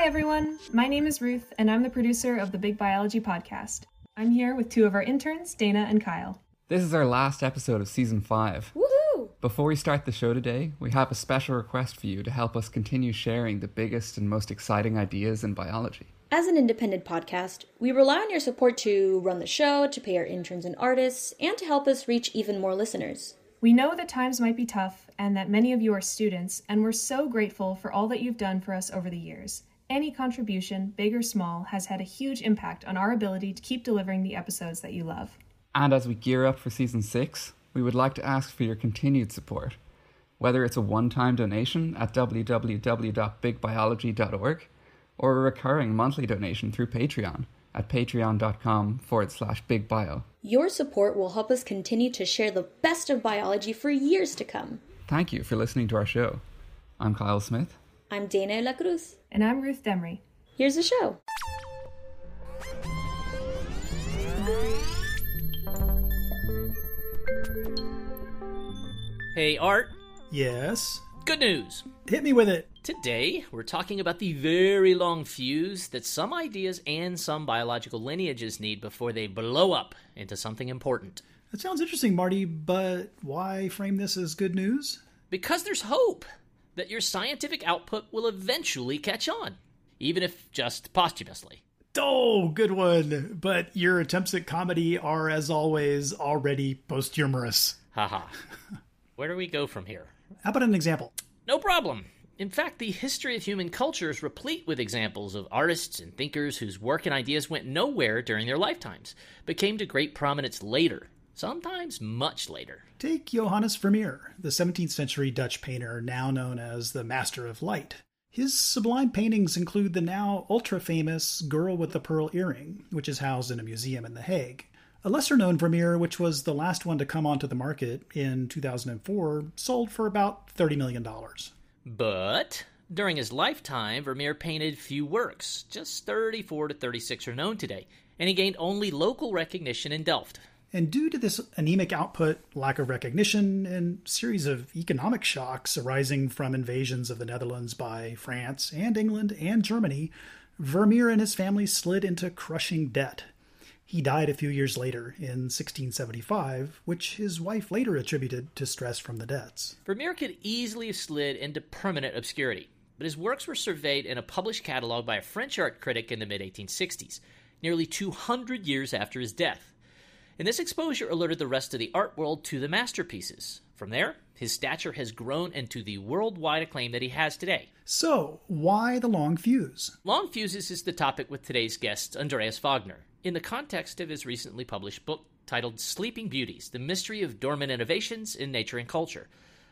Hi, everyone. My name is Ruth, and I'm the producer of the Big Biology podcast. I'm here with two of our interns, Dana and Kyle. This is our last episode of season 5. Woohoo! Before we start the show today, we have a special request for you to help us continue sharing the biggest and most exciting ideas in biology. As an independent podcast, we rely on your support to run the show, to pay our interns and artists, and to help us reach even more listeners. We know that times might be tough and that many of you are students, and we're so grateful for all that you've done for us over the years. Any contribution, big or small, has had a huge impact on our ability to keep delivering the episodes that you love. And as we gear up for season 6, we would like to ask for your continued support. Whether it's a one time donation at www.bigbiology.org or a recurring monthly donation through Patreon at patreon.com forward slash bigbio. Your support will help us continue to share the best of biology for years to come. Thank you for listening to our show. I'm Kyle Smith. I'm Dana La Cruz. And I'm Ruth Demry. Here's the show. Hey, Art. Yes. Good news. Hit me with it. Today, we're talking about the very long fuse that some ideas and some biological lineages need before they blow up into something important. That sounds interesting, Marty, but why frame this as good news? Because there's hope that your scientific output will eventually catch on, even if just posthumously. Oh, good one. But your attempts at comedy are, as always, already posthumorous. Haha. Where do we go from here? How about an example? No problem. In fact, the history of human culture is replete with examples of artists and thinkers whose work and ideas went nowhere during their lifetimes, but came to great prominence later, sometimes much later. Take Johannes Vermeer, the 17th century Dutch painter now known as the Master of Light. His sublime paintings include the now ultra famous Girl with the Pearl Earring, which is housed in a museum in The Hague. A lesser known Vermeer, which was the last one to come onto the market in 2004, sold for about $30 million. But during his lifetime, Vermeer painted few works. Just 34 to 36 are known today, and he gained only local recognition in Delft. And due to this anemic output, lack of recognition, and series of economic shocks arising from invasions of the Netherlands by France and England and Germany, Vermeer and his family slid into crushing debt. He died a few years later, in 1675, which his wife later attributed to stress from the debts. Vermeer could easily have slid into permanent obscurity, but his works were surveyed in a published catalog by a French art critic in the mid 1860s, nearly 200 years after his death. And this exposure alerted the rest of the art world to the masterpieces. From there, his stature has grown into the worldwide acclaim that he has today. So, why the long fuse? Long fuses is the topic with today's guest, Andreas Wagner, in the context of his recently published book titled Sleeping Beauties The Mystery of Dormant Innovations in Nature and Culture.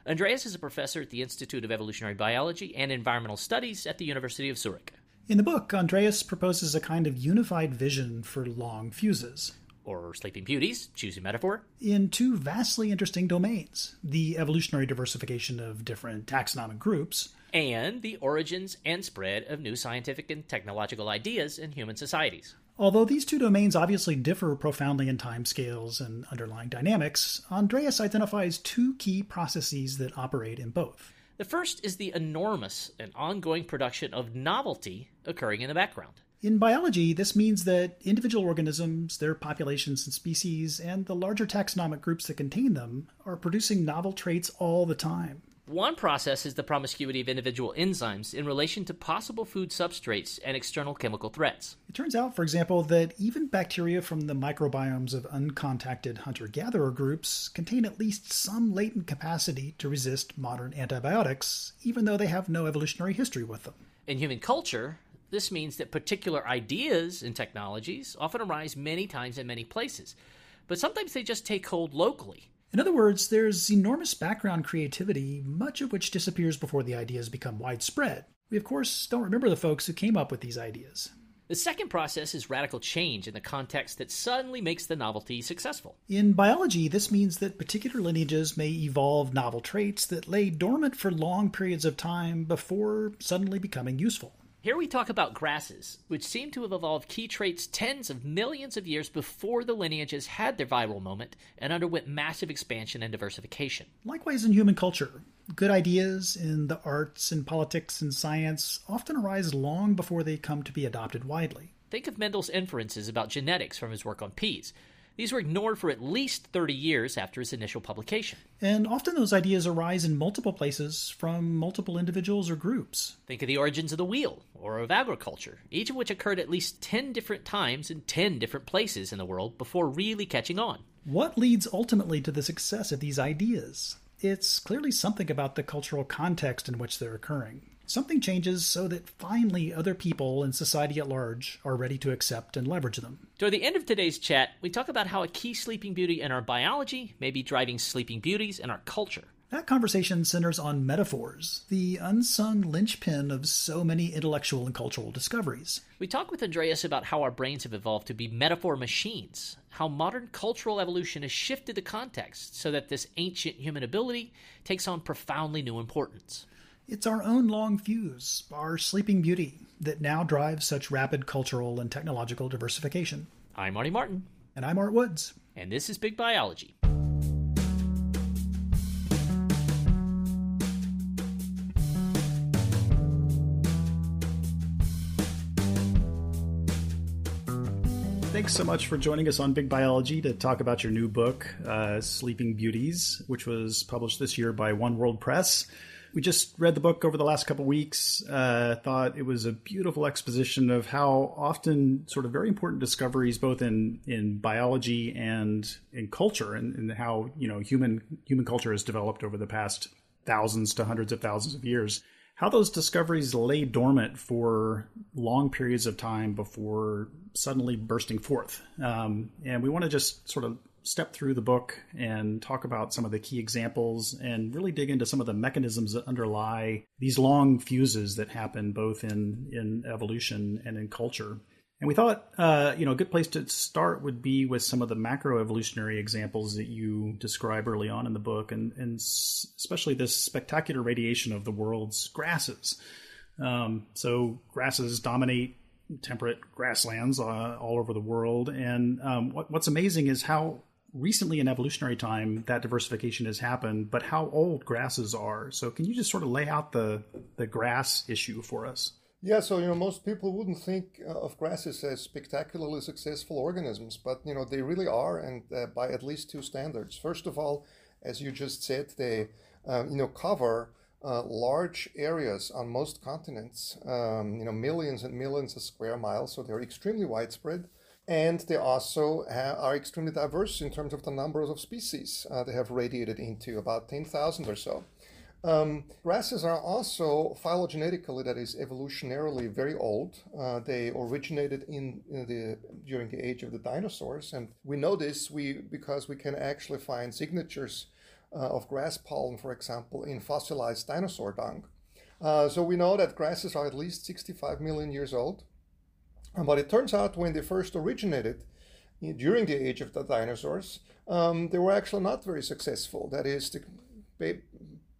Andreas is a professor at the Institute of Evolutionary Biology and Environmental Studies at the University of Zurich. In the book, Andreas proposes a kind of unified vision for long fuses or Sleeping Beauties, choose your metaphor, in two vastly interesting domains the evolutionary diversification of different taxonomic groups, and the origins and spread of new scientific and technological ideas in human societies. Although these two domains obviously differ profoundly in timescales and underlying dynamics, Andreas identifies two key processes that operate in both. The first is the enormous and ongoing production of novelty occurring in the background. In biology, this means that individual organisms, their populations and species, and the larger taxonomic groups that contain them are producing novel traits all the time. One process is the promiscuity of individual enzymes in relation to possible food substrates and external chemical threats. It turns out, for example, that even bacteria from the microbiomes of uncontacted hunter gatherer groups contain at least some latent capacity to resist modern antibiotics, even though they have no evolutionary history with them. In human culture, this means that particular ideas and technologies often arise many times in many places, but sometimes they just take hold locally. In other words, there's enormous background creativity, much of which disappears before the ideas become widespread. We, of course, don't remember the folks who came up with these ideas. The second process is radical change in the context that suddenly makes the novelty successful. In biology, this means that particular lineages may evolve novel traits that lay dormant for long periods of time before suddenly becoming useful. Here we talk about grasses, which seem to have evolved key traits tens of millions of years before the lineages had their viral moment and underwent massive expansion and diversification. Likewise, in human culture, Good ideas in the arts and politics and science often arise long before they come to be adopted widely. Think of Mendel's inferences about genetics from his work on peas. These were ignored for at least 30 years after its initial publication. And often those ideas arise in multiple places from multiple individuals or groups. Think of the origins of the wheel or of agriculture, each of which occurred at least 10 different times in 10 different places in the world before really catching on. What leads ultimately to the success of these ideas? It's clearly something about the cultural context in which they're occurring. Something changes so that finally other people and society at large are ready to accept and leverage them. Toward the end of today's chat, we talk about how a key sleeping beauty in our biology may be driving sleeping beauties in our culture. That conversation centers on metaphors, the unsung linchpin of so many intellectual and cultural discoveries. We talk with Andreas about how our brains have evolved to be metaphor machines, how modern cultural evolution has shifted the context so that this ancient human ability takes on profoundly new importance. It's our own long fuse, our sleeping beauty, that now drives such rapid cultural and technological diversification. I'm Marty Martin. And I'm Art Woods. And this is Big Biology. Thanks so much for joining us on Big Biology to talk about your new book, uh, Sleeping Beauties, which was published this year by One World Press we just read the book over the last couple weeks. Uh, thought it was a beautiful exposition of how often sort of very important discoveries, both in in biology and in culture, and, and how you know human human culture has developed over the past thousands to hundreds of thousands of years. How those discoveries lay dormant for long periods of time before suddenly bursting forth. Um, and we want to just sort of step through the book and talk about some of the key examples and really dig into some of the mechanisms that underlie these long fuses that happen both in, in evolution and in culture. And we thought, uh, you know, a good place to start would be with some of the macroevolutionary examples that you describe early on in the book, and, and especially this spectacular radiation of the world's grasses. Um, so grasses dominate temperate grasslands uh, all over the world, and um, what, what's amazing is how recently in evolutionary time that diversification has happened, but how old grasses are. So can you just sort of lay out the the grass issue for us? Yeah, so you know most people wouldn't think uh, of grasses as spectacularly successful organisms, but you know they really are, and uh, by at least two standards. First of all, as you just said, they uh, you know cover uh, large areas on most continents, um, you know millions and millions of square miles, so they're extremely widespread and they also are extremely diverse in terms of the numbers of species uh, they have radiated into, about 10,000 or so. Um, grasses are also phylogenetically, that is evolutionarily, very old. Uh, they originated in, in, the during the age of the dinosaurs, and we know this we because we can actually find signatures uh, of grass pollen, for example, in fossilized dinosaur dung. Uh, so we know that grasses are at least 65 million years old. But it turns out when they first originated during the age of the dinosaurs, um, they were actually not very successful. That is, they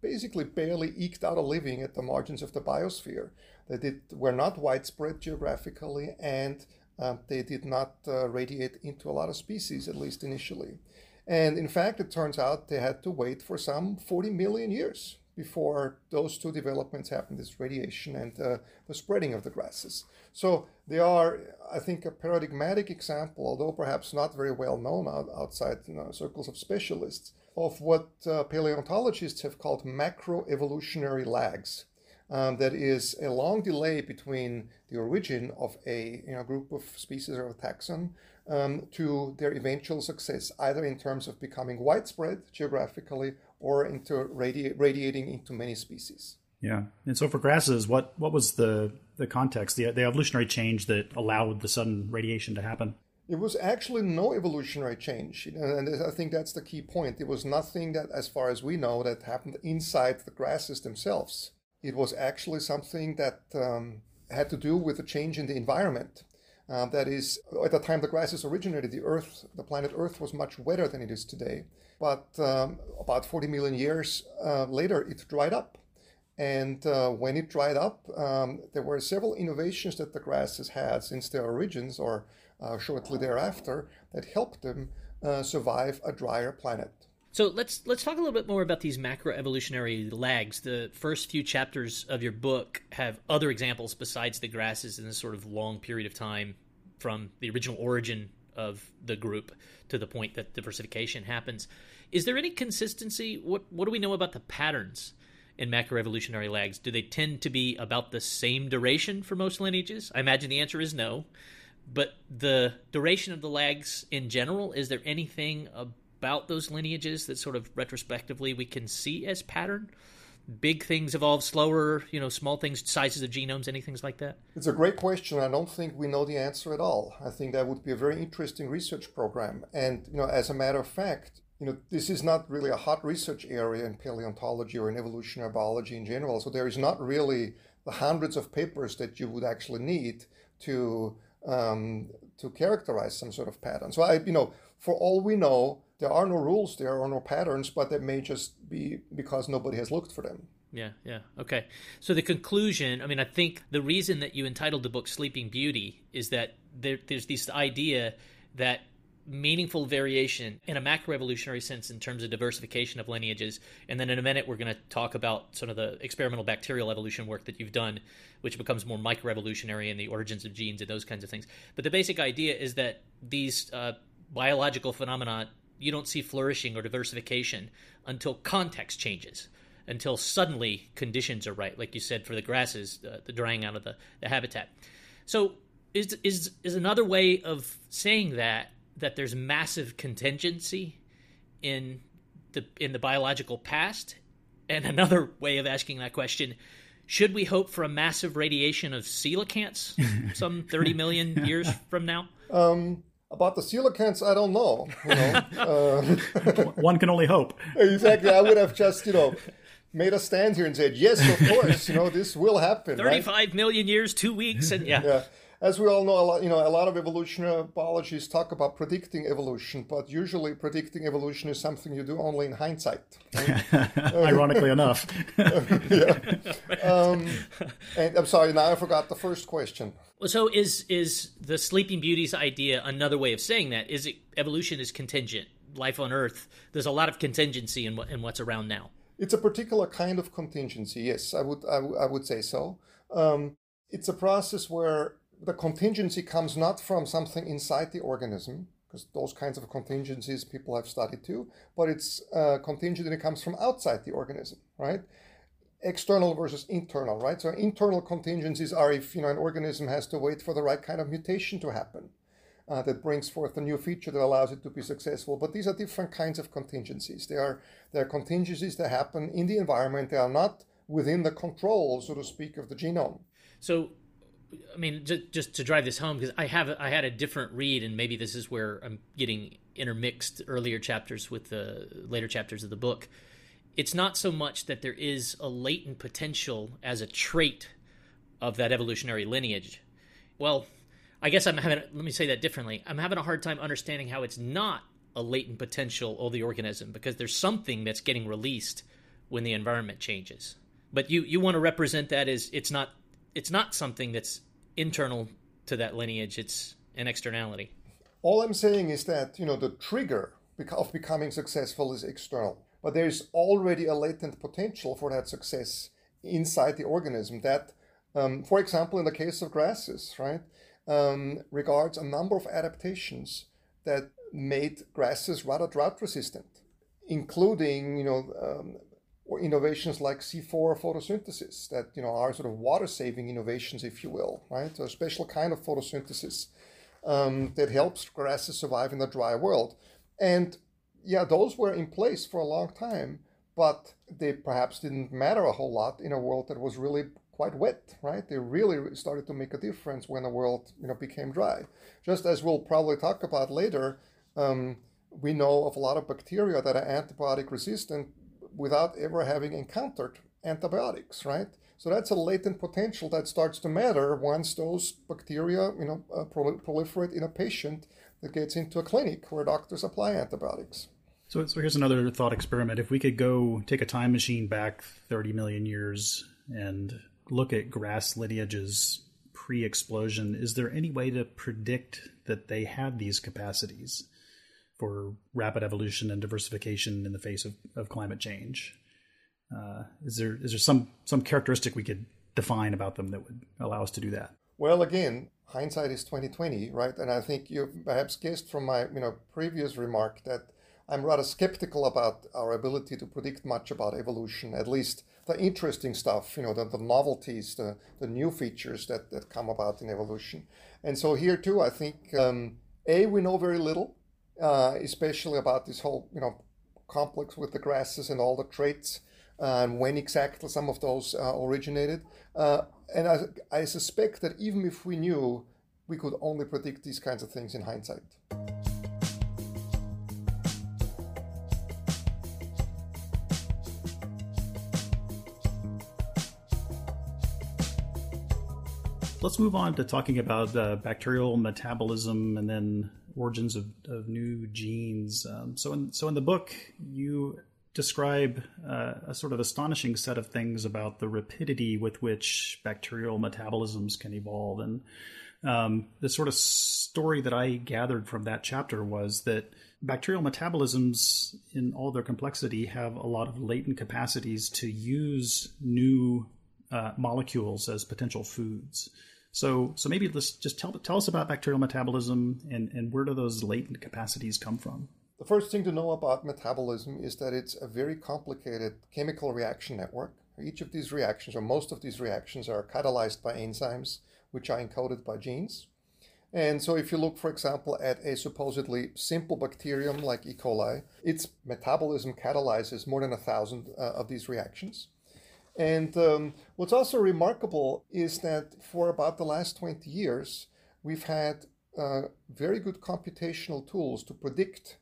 basically barely eked out a living at the margins of the biosphere. They did, were not widespread geographically and uh, they did not uh, radiate into a lot of species, at least initially. And in fact, it turns out they had to wait for some 40 million years before those two developments happen this radiation and uh, the spreading of the grasses. So they are, I think, a paradigmatic example, although perhaps not very well known out, outside you know, circles of specialists, of what uh, paleontologists have called macroevolutionary lags. Um, that is a long delay between the origin of a you know, group of species or a taxon um, to their eventual success, either in terms of becoming widespread geographically or into radi- radiating into many species. Yeah, and so for grasses, what what was the the context, the the evolutionary change that allowed the sudden radiation to happen? It was actually no evolutionary change, and I think that's the key point. It was nothing that, as far as we know, that happened inside the grasses themselves. It was actually something that um, had to do with a change in the environment. Uh, that is, at the time the grasses originated, the Earth, the planet Earth, was much wetter than it is today. But um, about 40 million years uh, later, it dried up. And uh, when it dried up, um, there were several innovations that the grasses had since their origins or uh, shortly thereafter that helped them uh, survive a drier planet. So let's let's talk a little bit more about these macroevolutionary lags. The first few chapters of your book have other examples besides the grasses in this sort of long period of time from the original origin of the group to the point that diversification happens. Is there any consistency? What what do we know about the patterns in macroevolutionary lags? Do they tend to be about the same duration for most lineages? I imagine the answer is no. But the duration of the lags in general, is there anything about those lineages that sort of retrospectively we can see as pattern? Big things evolve slower, you know, small things, sizes of genomes, anything like that? It's a great question. I don't think we know the answer at all. I think that would be a very interesting research program. And, you know, as a matter of fact, you know, this is not really a hot research area in paleontology or in evolutionary biology in general. So there is not really the hundreds of papers that you would actually need to um, to characterize some sort of pattern. So I, you know, for all we know, there are no rules, there are no patterns, but that may just be because nobody has looked for them. Yeah, yeah. Okay. So the conclusion, I mean, I think the reason that you entitled the book Sleeping Beauty is that there, there's this idea that meaningful variation in a macroevolutionary sense in terms of diversification of lineages. And then in a minute, we're going to talk about some of the experimental bacterial evolution work that you've done, which becomes more microevolutionary in the origins of genes and those kinds of things. But the basic idea is that these uh, biological phenomena, you don't see flourishing or diversification until context changes. Until suddenly conditions are right, like you said for the grasses, uh, the drying out of the, the habitat. So, is is is another way of saying that that there's massive contingency in the in the biological past? And another way of asking that question, should we hope for a massive radiation of coelacanths some 30 million years from now? Um, about the coelacanths, I don't know. You know? uh, One can only hope. exactly. I would have just, you know, made a stand here and said, yes, of course, you know, this will happen. Thirty-five right? million years, two weeks, and yeah. yeah as we all know, a lot, you know, a lot of evolutionary biologists talk about predicting evolution, but usually predicting evolution is something you do only in hindsight. Ironically enough. yeah. Um, and I'm sorry, now I forgot the first question. So is is the Sleeping Beauty's idea another way of saying that? Is it evolution is contingent? Life on Earth, there's a lot of contingency in what in what's around now. It's a particular kind of contingency. Yes, I would I, w- I would say so. Um, it's a process where the contingency comes not from something inside the organism, because those kinds of contingencies people have studied too, but it's uh, contingent and it comes from outside the organism, right? External versus internal, right? So internal contingencies are if you know an organism has to wait for the right kind of mutation to happen. Uh, that brings forth a new feature that allows it to be successful. But these are different kinds of contingencies. They are they are contingencies that happen in the environment. They are not within the control, so to speak, of the genome. So I mean, just, just to drive this home, because I have I had a different read, and maybe this is where I'm getting intermixed earlier chapters with the later chapters of the book. It's not so much that there is a latent potential as a trait of that evolutionary lineage. Well, I guess I'm having. Let me say that differently. I'm having a hard time understanding how it's not a latent potential of the organism because there's something that's getting released when the environment changes. But you you want to represent that as it's not it's not something that's internal to that lineage. It's an externality. All I'm saying is that you know the trigger of becoming successful is external, but there's already a latent potential for that success inside the organism. That, um, for example, in the case of grasses, right, um, regards a number of adaptations that made grasses rather drought resistant, including you know um, or innovations like C4 photosynthesis that you know are sort of water saving innovations, if you will, right? A special kind of photosynthesis um, that helps grasses survive in a dry world. And yeah, those were in place for a long time, but they perhaps didn't matter a whole lot in a world that was really quite wet, right? They really started to make a difference when the world you know became dry. Just as we'll probably talk about later. Um, we know of a lot of bacteria that are antibiotic resistant without ever having encountered antibiotics, right? So that's a latent potential that starts to matter once those bacteria, you know, uh, proliferate in a patient that gets into a clinic where doctors apply antibiotics. So, so here's another thought experiment. If we could go take a time machine back 30 million years and look at grass lineages pre-explosion, is there any way to predict that they had these capacities? For rapid evolution and diversification in the face of, of climate change. Uh, is there is there some some characteristic we could define about them that would allow us to do that? Well, again, hindsight is twenty twenty, right? And I think you've perhaps guessed from my you know previous remark that I'm rather skeptical about our ability to predict much about evolution, at least the interesting stuff, you know, the, the novelties, the, the new features that, that come about in evolution. And so here too, I think, um, A, we know very little, uh, especially about this whole, you know, complex with the grasses and all the traits and when exactly some of those uh, originated. Uh, and I, I suspect that even if we knew, we could only predict these kinds of things in hindsight. Let's move on to talking about uh, bacterial metabolism and then origins of, of new genes. Um, so, in so in the book, you describe uh, a sort of astonishing set of things about the rapidity with which bacterial metabolisms can evolve. And um, the sort of story that I gathered from that chapter was that bacterial metabolisms, in all their complexity, have a lot of latent capacities to use new uh, molecules as potential foods. So, so maybe let's just tell tell us about bacterial metabolism and and where do those latent capacities come from? The first thing to know about metabolism is that it's a very complicated chemical reaction network. Each of these reactions, or most of these reactions, are catalyzed by enzymes, which are encoded by genes. And so, if you look, for example, at a supposedly simple bacterium like E. coli, its metabolism catalyzes more than a thousand uh, of these reactions. And um, what's also remarkable is that for about the last 20 years, we've had uh, very good computational tools to predict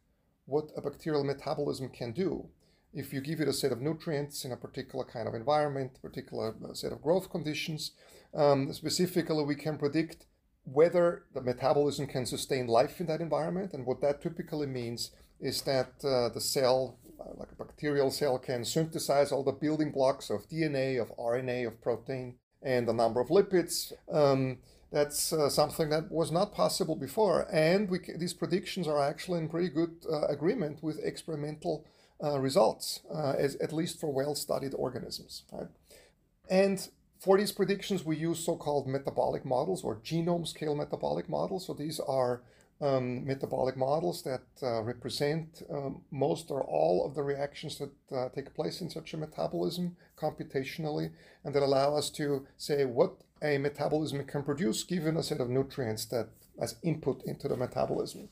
what a bacterial metabolism can do. If you give it a set of nutrients in a particular kind of environment, particular uh, set of growth conditions, um, specifically, we can predict whether the metabolism can sustain life in that environment. And what that typically means is that uh, the cell like a bacterial cell can synthesize all the building blocks of DNA, of RNA, of protein, and the number of lipids. Um, that's uh, something that was not possible before. And we, these predictions are actually in pretty good uh, agreement with experimental uh, results, uh, as, at least for well studied organisms. Right? And for these predictions, we use so called metabolic models or genome scale metabolic models. So these are um, metabolic models that uh, represent um, most or all of the reactions that uh, take place in such a metabolism computationally and that allow us to say what a metabolism can produce given a set of nutrients that as input into the metabolism.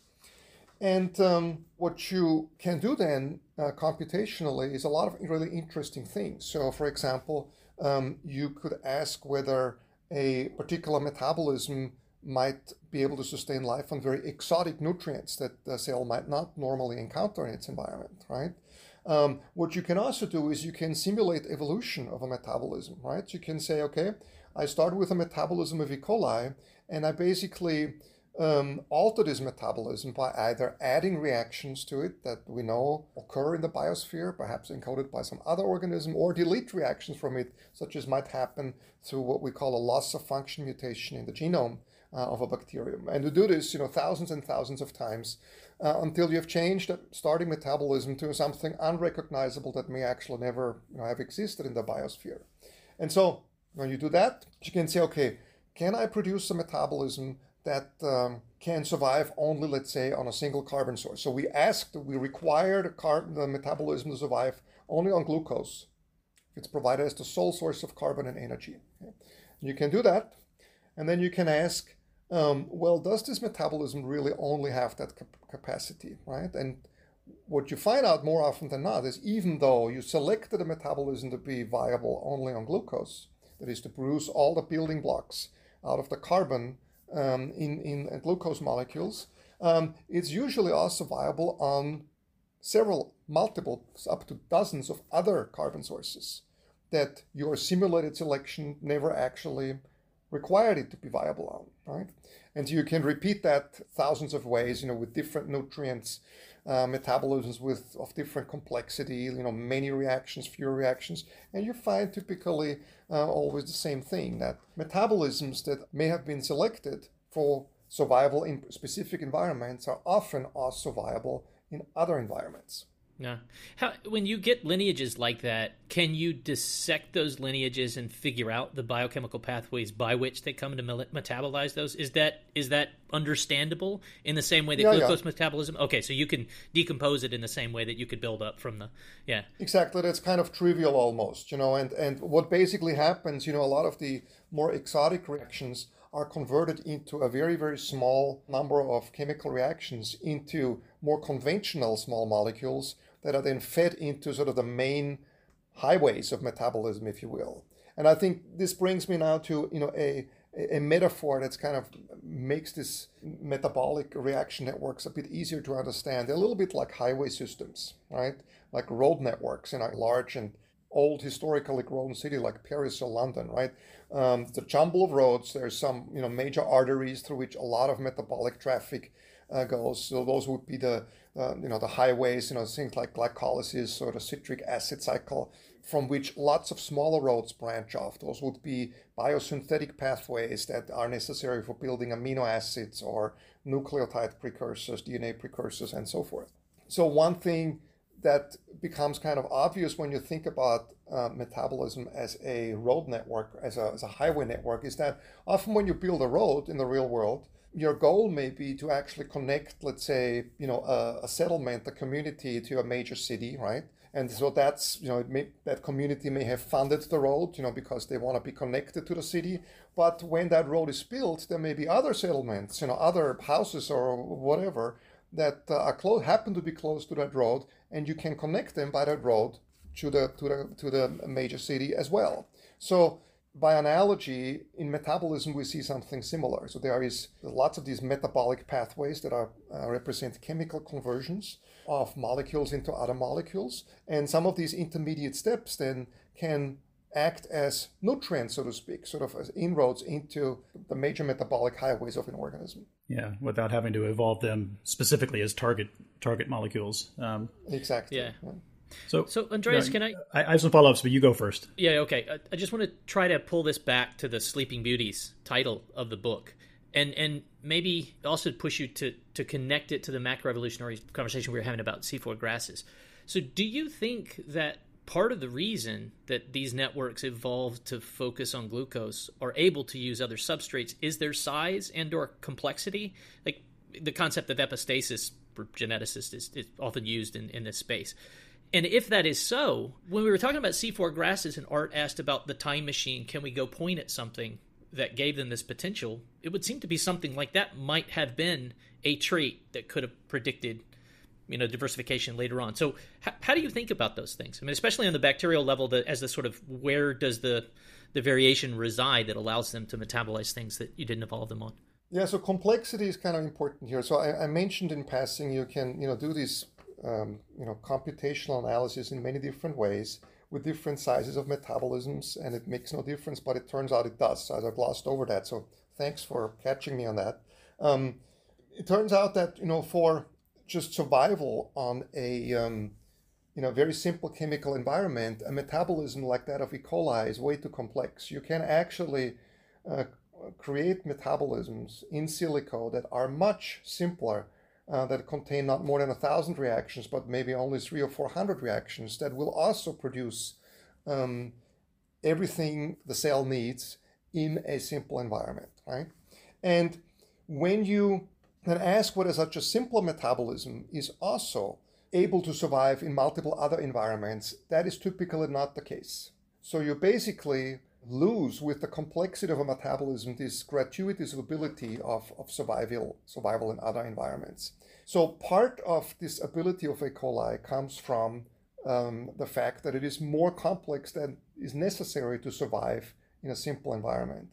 And um, what you can do then uh, computationally is a lot of really interesting things. So, for example, um, you could ask whether a particular metabolism might be able to sustain life on very exotic nutrients that the cell might not normally encounter in its environment, right? Um, what you can also do is you can simulate evolution of a metabolism, right? You can say, okay, I start with a metabolism of E. coli, and I basically um, alter this metabolism by either adding reactions to it that we know occur in the biosphere, perhaps encoded by some other organism, or delete reactions from it, such as might happen through what we call a loss of function mutation in the genome uh, of a bacterium. And to do this, you know, thousands and thousands of times uh, until you have changed the starting metabolism to something unrecognizable that may actually never you know, have existed in the biosphere. And so when you do that, you can say, okay, can I produce a metabolism that um, can survive only, let's say, on a single carbon source? So we asked, we require the, carbon, the metabolism to survive only on glucose. It's provided as the sole source of carbon and energy. Okay? You can do that, and then you can ask, um, well, does this metabolism really only have that cap- capacity, right? And what you find out more often than not is even though you selected a metabolism to be viable only on glucose, that is to produce all the building blocks out of the carbon um, in, in glucose molecules, um, it's usually also viable on several, multiple, up to dozens of other carbon sources that your simulated selection never actually required it to be viable on, right? And you can repeat that thousands of ways, you know, with different nutrients, uh, metabolisms with of different complexity, you know, many reactions, fewer reactions, and you find typically uh, always the same thing that metabolisms that may have been selected for survival in specific environments are often also viable in other environments. Yeah. How when you get lineages like that, can you dissect those lineages and figure out the biochemical pathways by which they come to metabolize those? Is that is that understandable in the same way that yeah, glucose yeah. metabolism? Okay, so you can decompose it in the same way that you could build up from the yeah. Exactly. That's kind of trivial almost, you know, and and what basically happens, you know, a lot of the more exotic reactions are converted into a very, very small number of chemical reactions into more conventional small molecules that are then fed into sort of the main highways of metabolism, if you will. And I think this brings me now to you know a a metaphor that's kind of makes this metabolic reaction networks a bit easier to understand. They're a little bit like highway systems, right? Like road networks in a large and old historically grown city like Paris or London, right? Um, the jumble of roads. There's some you know major arteries through which a lot of metabolic traffic uh, goes. So those would be the uh, you know the highways, you know things like glycolysis or the citric acid cycle, from which lots of smaller roads branch off. Those would be biosynthetic pathways that are necessary for building amino acids or nucleotide precursors, DNA precursors, and so forth. So one thing that becomes kind of obvious when you think about uh, metabolism as a road network, as a, as a highway network, is that often when you build a road in the real world, your goal may be to actually connect, let's say, you know, a, a settlement, a community to a major city, right? And so that's, you know, may, that community may have funded the road, you know, because they want to be connected to the city. But when that road is built, there may be other settlements, you know, other houses or whatever that uh, are close, happen to be close to that road, and you can connect them by that road to the to the to the major city as well. So by analogy, in metabolism, we see something similar. So there is lots of these metabolic pathways that are uh, represent chemical conversions of molecules into other molecules, and some of these intermediate steps then can act as nutrients, so to speak, sort of as inroads into the major metabolic highways of an organism. Yeah, without having to evolve them specifically as target target molecules. Um, exactly. Yeah. yeah. So, so Andreas, can I? I, I have some follow ups, but you go first. Yeah, okay. I, I just want to try to pull this back to the Sleeping Beauties title of the book, and and maybe also push you to to connect it to the macroevolutionary conversation we were having about C4 grasses. So, do you think that part of the reason that these networks evolved to focus on glucose are able to use other substrates is their size and or complexity? Like the concept of epistasis for geneticists is, is often used in, in this space. And if that is so, when we were talking about C4 grasses and Art asked about the time machine, can we go point at something that gave them this potential? It would seem to be something like that might have been a trait that could have predicted, you know, diversification later on. So, h- how do you think about those things? I mean, especially on the bacterial level, the, as the sort of where does the the variation reside that allows them to metabolize things that you didn't evolve them on? Yeah, so complexity is kind of important here. So I, I mentioned in passing, you can you know do these um, you know, computational analysis in many different ways with different sizes of metabolisms, and it makes no difference, but it turns out it does. So I glossed over that. So thanks for catching me on that. Um, it turns out that you know for just survival on a um, you know very simple chemical environment, a metabolism like that of E. coli is way too complex. You can actually uh, create metabolisms in silico that are much simpler uh, that contain not more than a thousand reactions, but maybe only three or four hundred reactions that will also produce um, everything the cell needs in a simple environment, right? And when you then ask whether such a simple metabolism is also able to survive in multiple other environments, that is typically not the case. So you basically lose with the complexity of a metabolism this gratuitous ability of, of survival, survival in other environments. So part of this ability of E. coli comes from um, the fact that it is more complex than is necessary to survive in a simple environment.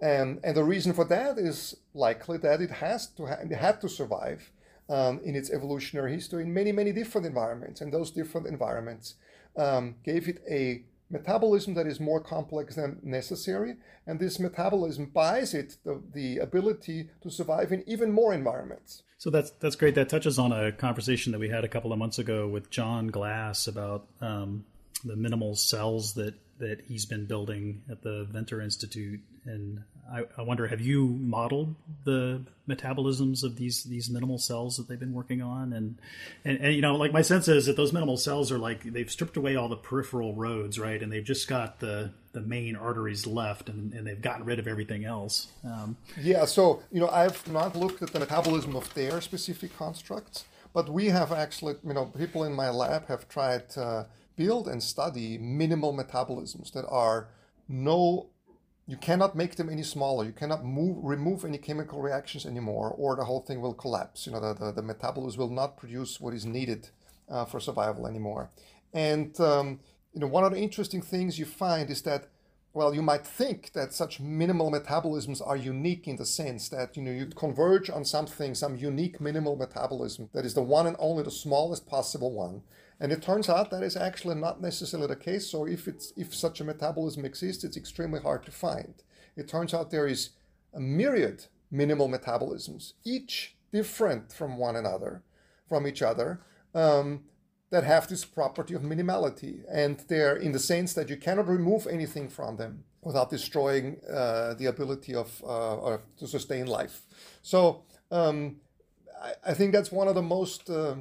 And, and the reason for that is likely that it has to ha- it had to survive um, in its evolutionary history in many, many different environments. And those different environments um, gave it a metabolism that is more complex than necessary, and this metabolism buys it the, the ability to survive in even more environments. So that's that's great. That touches on a conversation that we had a couple of months ago with John Glass about um, the minimal cells that that he's been building at the Venter Institute, and I, I, wonder, have you modeled the metabolisms of these these minimal cells that they've been working on? And, and and you know, like my sense is that those minimal cells are like they've stripped away all the peripheral roads, right, and they've just got the the main arteries left, and, and they've gotten rid of everything else. Um, yeah, so you know, I've not looked at the metabolism of their specific constructs, but we have actually, you know, people in my lab have tried to build and study minimal metabolisms that are no you cannot make them any smaller. You cannot move, remove any chemical reactions anymore, or the whole thing will collapse. You know, the, the, the metabolism will not produce what is needed uh, for survival anymore. And um, you know, one of the interesting things you find is that, well, you might think that such minimal metabolisms are unique in the sense that you know you converge on something, some unique minimal metabolism that is the one and only the smallest possible one, and it turns out that is actually not necessarily the case. So if it's if such a metabolism exists, it's extremely hard to find. It turns out there is a myriad minimal metabolisms, each different from one another, from each other, um, that have this property of minimality. And they're in the sense that you cannot remove anything from them without destroying uh, the ability of uh, to sustain life. So um, I, I, think that's one of the most uh,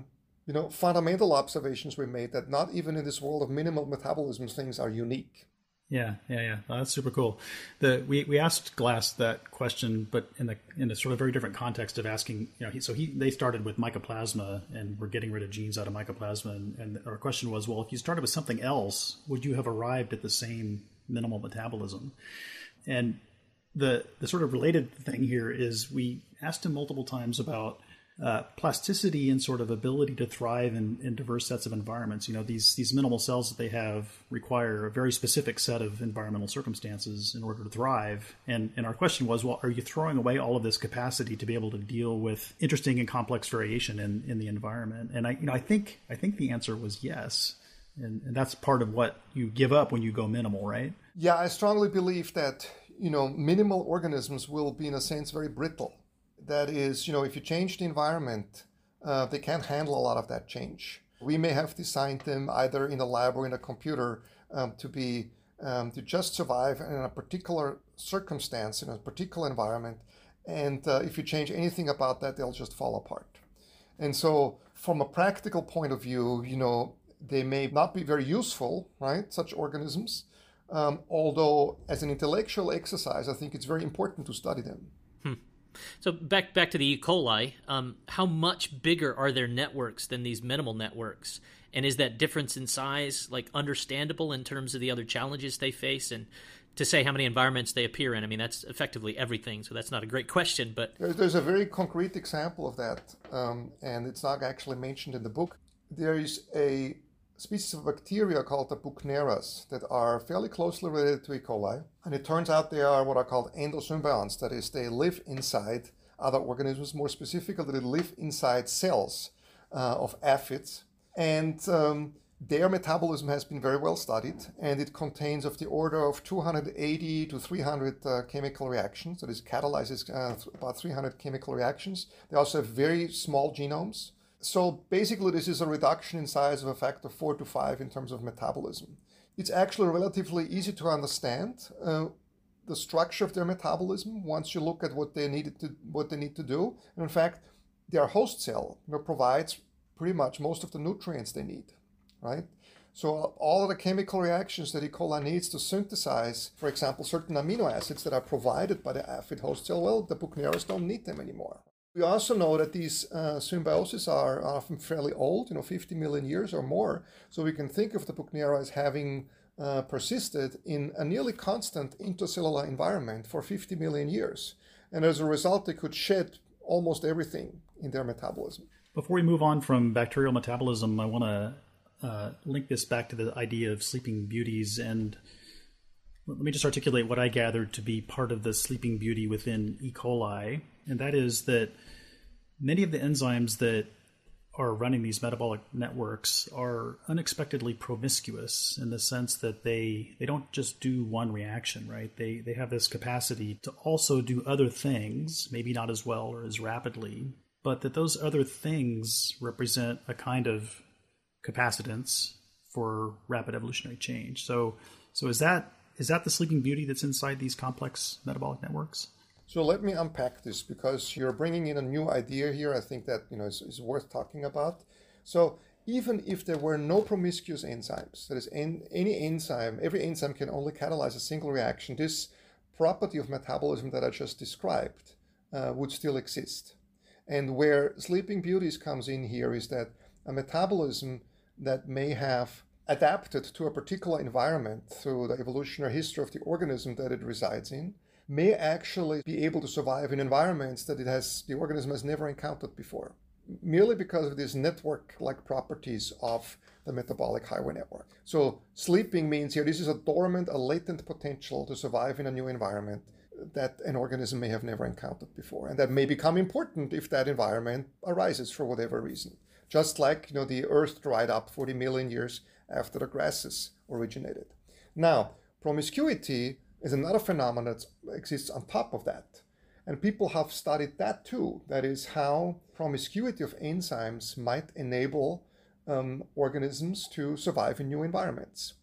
you know, fundamental observations we made that not even in this world of minimal metabolism things are unique. Yeah, yeah, yeah. that's super cool. The we, we asked Glass that question, but in the in a sort of very different context of asking, you know, he, so he they started with mycoplasma and we're getting rid of genes out of mycoplasma, and, and our question was, well, if you started with something else, would you have arrived at the same minimal metabolism? And the the sort of related thing here is we asked him multiple times about uh, plasticity and sort of ability to thrive in, in, diverse sets of environments. You know, these these minimal cells that they have require a very specific set of environmental circumstances in order to thrive. And and our question was, well, are you throwing away all of this capacity to be able to deal with interesting and complex variation in, in the environment? And I you know I think I think the answer was yes. And, and that's part of what you give up when you go minimal, right? Yeah, I strongly believe that you know minimal organisms will be in a sense very brittle that is, you know, if you change the environment, uh, they can't handle a lot of that change. We may have designed them either in a lab or in a computer um, to be um, to just survive in a particular circumstance in a particular environment, and uh, if you change anything about that, they'll just fall apart. And so, from a practical point of view, you know, they may not be very useful, right? Such organisms. Um, although, as an intellectual exercise, I think it's very important to study them. So back back to the E. coli. Um, how much bigger are their networks than these minimal networks? And is that difference in size like understandable in terms of the other challenges they face? And to say how many environments they appear in, I mean that's effectively everything. So that's not a great question, but there's a very concrete example of that, um, and it's not actually mentioned in the book. There is a species of bacteria called the Buchneras that are fairly closely related to E. coli. And it turns out they are what are called endosymbionts, that is, they live inside other organisms, more specifically, they live inside cells uh, of aphids. And um, their metabolism has been very well studied, and it contains of the order of 280 to 300 uh, chemical reactions. That is, catalyzes uh, about 300 chemical reactions. They also have very small genomes. So basically, this is a reduction in size of a factor four to five in terms of metabolism. It's actually relatively easy to understand uh, the structure of their metabolism once you look at what they needed to what they need to do. And in fact, their host cell you know, provides pretty much most of the nutrients they need, right? So all of the chemical reactions that E. coli needs to synthesize, for example, certain amino acids that are provided by the aphid host cell, well, the Buchneras don't need them anymore. We also know that these uh, symbioses are often fairly old, you know, 50 million years or more. So we can think of the Buchnera as having uh, persisted in a nearly constant intercellular environment for 50 million years. And as a result, they could shed almost everything in their metabolism. Before we move on from bacterial metabolism, I want to uh, link this back to the idea of sleeping beauties. And let me just articulate what I gathered to be part of the sleeping beauty within E. coli and that is that many of the enzymes that are running these metabolic networks are unexpectedly promiscuous in the sense that they they don't just do one reaction right they they have this capacity to also do other things maybe not as well or as rapidly but that those other things represent a kind of capacitance for rapid evolutionary change so So is that is that the sleeping beauty that's inside these complex metabolic networks? So let me unpack this because you're bringing in a new idea here. I think that you know is, is worth talking about. So even if there were no promiscuous enzymes, that is, any enzyme, every enzyme can only catalyze a single reaction. This property of metabolism that I just described uh, would still exist. And where sleeping beauties comes in here is that a metabolism that may have adapted to a particular environment through the evolutionary history of the organism that it resides in may actually be able to survive in environments that it has the organism has never encountered before merely because of these network like properties of the metabolic highway network. So, sleeping means here this is a dormant, a latent potential to survive in a new environment that an organism may have never encountered before. And that may become important if that environment arises for whatever reason. Just like you know the earth dried up 40 million years after the grasses originated. Now, promiscuity is another phenomenon that exists on top of that. And people have studied that too. That is how promiscuity of enzymes might enable um, organisms to survive in new environments.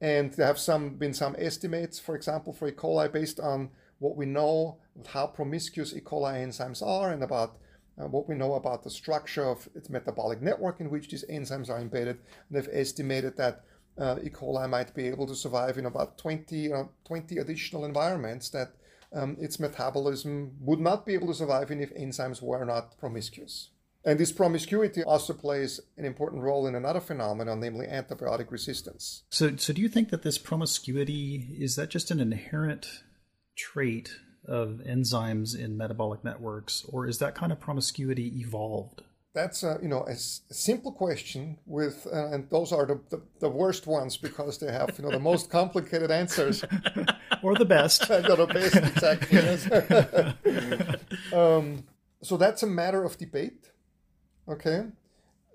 And there have some been some estimates, for example, for E. coli based on what we know how promiscuous E. coli enzymes are and about uh, what we know about the structure of its metabolic network in which these enzymes are embedded. And they've estimated that uh, E. coli might be able to survive in about 20, uh, 20 additional environments that um, its metabolism would not be able to survive in if enzymes were not promiscuous. And this promiscuity also plays an important role in another phenomenon, namely antibiotic resistance. So, so do you think that this promiscuity is that just an inherent trait of enzymes in metabolic networks, or is that kind of promiscuity evolved? That's a, you know a, a simple question with, uh, and those are the, the, the, worst ones because they have you know the most complicated answers. or the best. the best, exactly. um, so that's a matter of debate. Okay.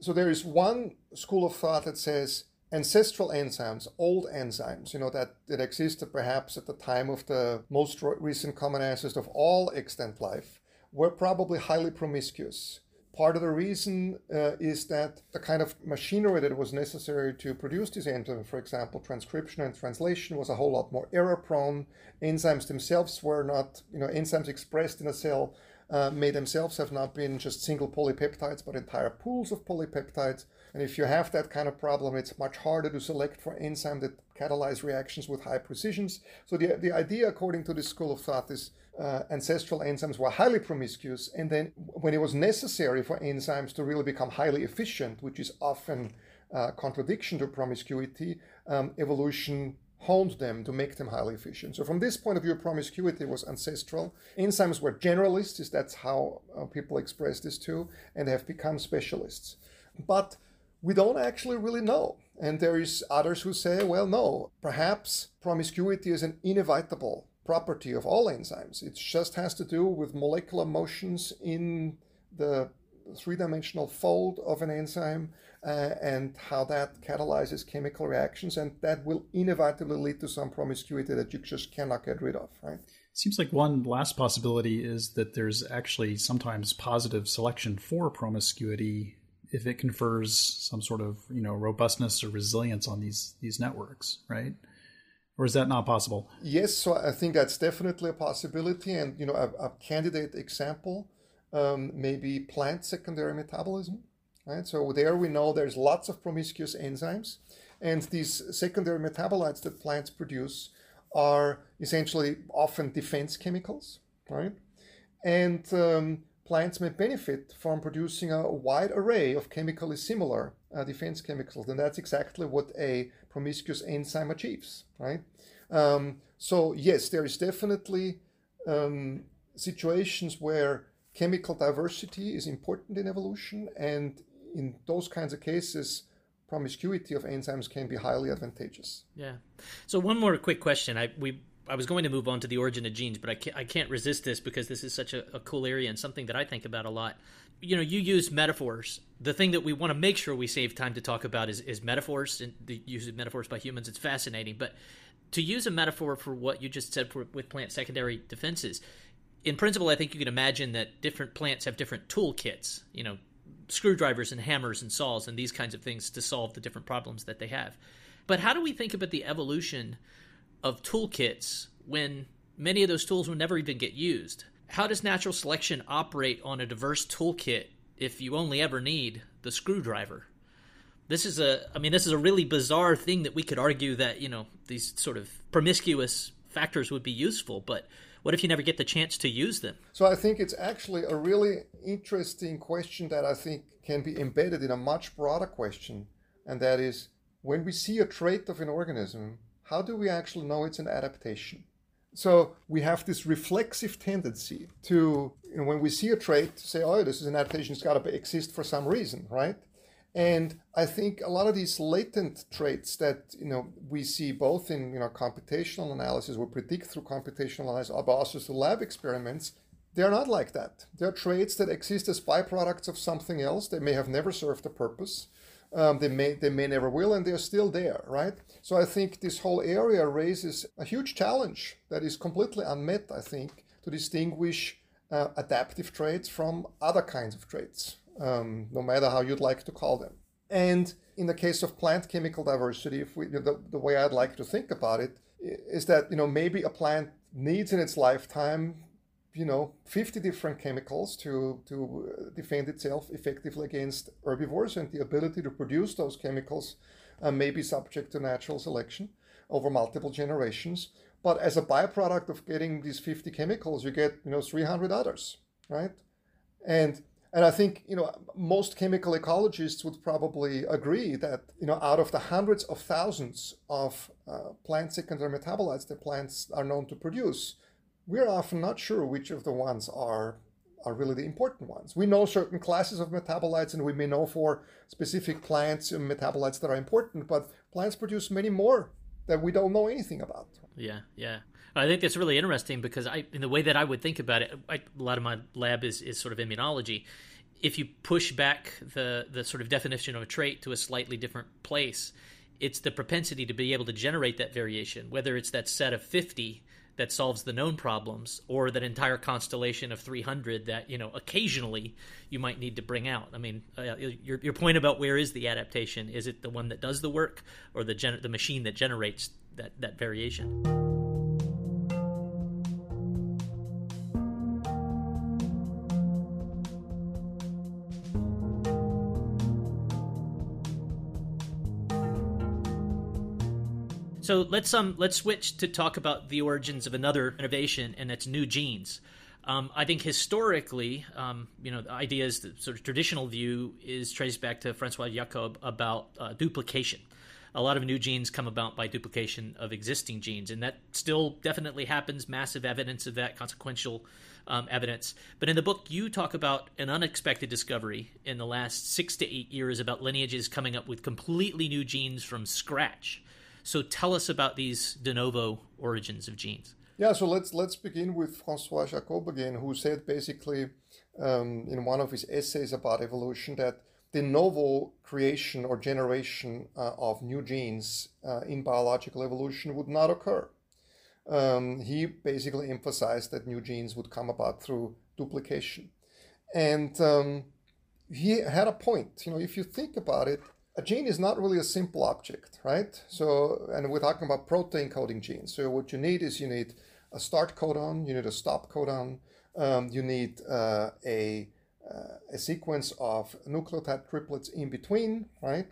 So there is one school of thought that says ancestral enzymes, old enzymes, you know, that, that existed perhaps at the time of the most recent common ancestor of all extant life, were probably highly promiscuous. Part of the reason uh, is that the kind of machinery that was necessary to produce these enzymes, for example, transcription and translation, was a whole lot more error prone. Enzymes themselves were not, you know, enzymes expressed in a cell uh, may themselves have not been just single polypeptides, but entire pools of polypeptides. And if you have that kind of problem, it's much harder to select for enzymes that catalyze reactions with high precisions. So the, the idea, according to this school of thought, is uh, ancestral enzymes were highly promiscuous. And then when it was necessary for enzymes to really become highly efficient, which is often uh, contradiction to promiscuity, um, evolution honed them to make them highly efficient. So from this point of view, promiscuity was ancestral. Enzymes were generalists, that's how uh, people express this too, and have become specialists. But we don't actually really know. And there is others who say, well, no, perhaps promiscuity is an inevitable property of all enzymes. It just has to do with molecular motions in the three-dimensional fold of an enzyme uh, and how that catalyzes chemical reactions and that will inevitably lead to some promiscuity that you just cannot get rid of right seems like one last possibility is that there's actually sometimes positive selection for promiscuity if it confers some sort of you know robustness or resilience on these these networks right or is that not possible? Yes, so I think that's definitely a possibility. And you know, a, a candidate example um, maybe plant secondary metabolism. Right, so there we know there's lots of promiscuous enzymes, and these secondary metabolites that plants produce are essentially often defense chemicals, right? And um, plants may benefit from producing a wide array of chemically similar uh, defense chemicals, and that's exactly what a promiscuous enzyme achieves, right? Um, so yes, there is definitely um, situations where chemical diversity is important in evolution, and in those kinds of cases, promiscuity of enzymes can be highly advantageous. Yeah. So one more quick question. I we I was going to move on to the origin of genes, but I can't, I can't resist this because this is such a, a cool area and something that I think about a lot. You know, you use metaphors. The thing that we want to make sure we save time to talk about is, is metaphors and the use of metaphors by humans. It's fascinating. But to use a metaphor for what you just said for, with plant secondary defenses, in principle, I think you can imagine that different plants have different toolkits, you know, screwdrivers and hammers and saws and these kinds of things to solve the different problems that they have. But how do we think about the evolution of toolkits when many of those tools will never even get used? How does natural selection operate on a diverse toolkit if you only ever need the screwdriver? This is a I mean this is a really bizarre thing that we could argue that, you know, these sort of promiscuous factors would be useful, but what if you never get the chance to use them? So I think it's actually a really interesting question that I think can be embedded in a much broader question, and that is when we see a trait of an organism, how do we actually know it's an adaptation? So we have this reflexive tendency to, you know, when we see a trait, to say, oh, this is an adaptation, it's got to exist for some reason, right? And I think a lot of these latent traits that you know we see both in you know computational analysis, we predict through computational analysis, but also through lab experiments, they're not like that. They're traits that exist as byproducts of something else. They may have never served a purpose. Um, they may they may never will, and they're still there, right? So I think this whole area raises a huge challenge that is completely unmet. I think to distinguish uh, adaptive traits from other kinds of traits um, no matter how you'd like to call them. And in the case of plant chemical diversity, if we, the, the way I'd like to think about it is that you know maybe a plant needs in its lifetime you know 50 different chemicals to to defend itself effectively against herbivores and the ability to produce those chemicals uh, may be subject to natural selection over multiple generations but as a byproduct of getting these 50 chemicals you get you know 300 others right and and I think you know most chemical ecologists would probably agree that you know out of the hundreds of thousands of uh, plant secondary metabolites that plants are known to produce, we're often not sure which of the ones are are really the important ones. We know certain classes of metabolites, and we may know for specific plants metabolites that are important, but plants produce many more that we don't know anything about. Yeah, yeah. I think that's really interesting because I, in the way that I would think about it, I, a lot of my lab is, is sort of immunology. If you push back the the sort of definition of a trait to a slightly different place, it's the propensity to be able to generate that variation, whether it's that set of fifty that solves the known problems or that entire constellation of 300 that you know occasionally you might need to bring out. I mean uh, your, your point about where is the adaptation? Is it the one that does the work or the gen- the machine that generates that that variation So let's um let's switch to talk about the origins of another innovation, and that's new genes. Um, I think historically, um, you know, the idea is the sort of traditional view is traced back to Francois Jacob about uh, duplication. A lot of new genes come about by duplication of existing genes, and that still definitely happens. Massive evidence of that, consequential um, evidence. But in the book, you talk about an unexpected discovery in the last six to eight years about lineages coming up with completely new genes from scratch. So tell us about these de novo origins of genes. Yeah, so let's let's begin with Francois Jacob again, who said basically um, in one of his essays about evolution that de novo creation or generation uh, of new genes uh, in biological evolution would not occur. Um, he basically emphasized that new genes would come about through duplication, and um, he had a point. You know, if you think about it, a gene is not really a simple object, right? So, and we're talking about protein coding genes. So, what you need is you need a start codon, you need a stop codon, um, you need uh, a, uh, a sequence of nucleotide triplets in between, right?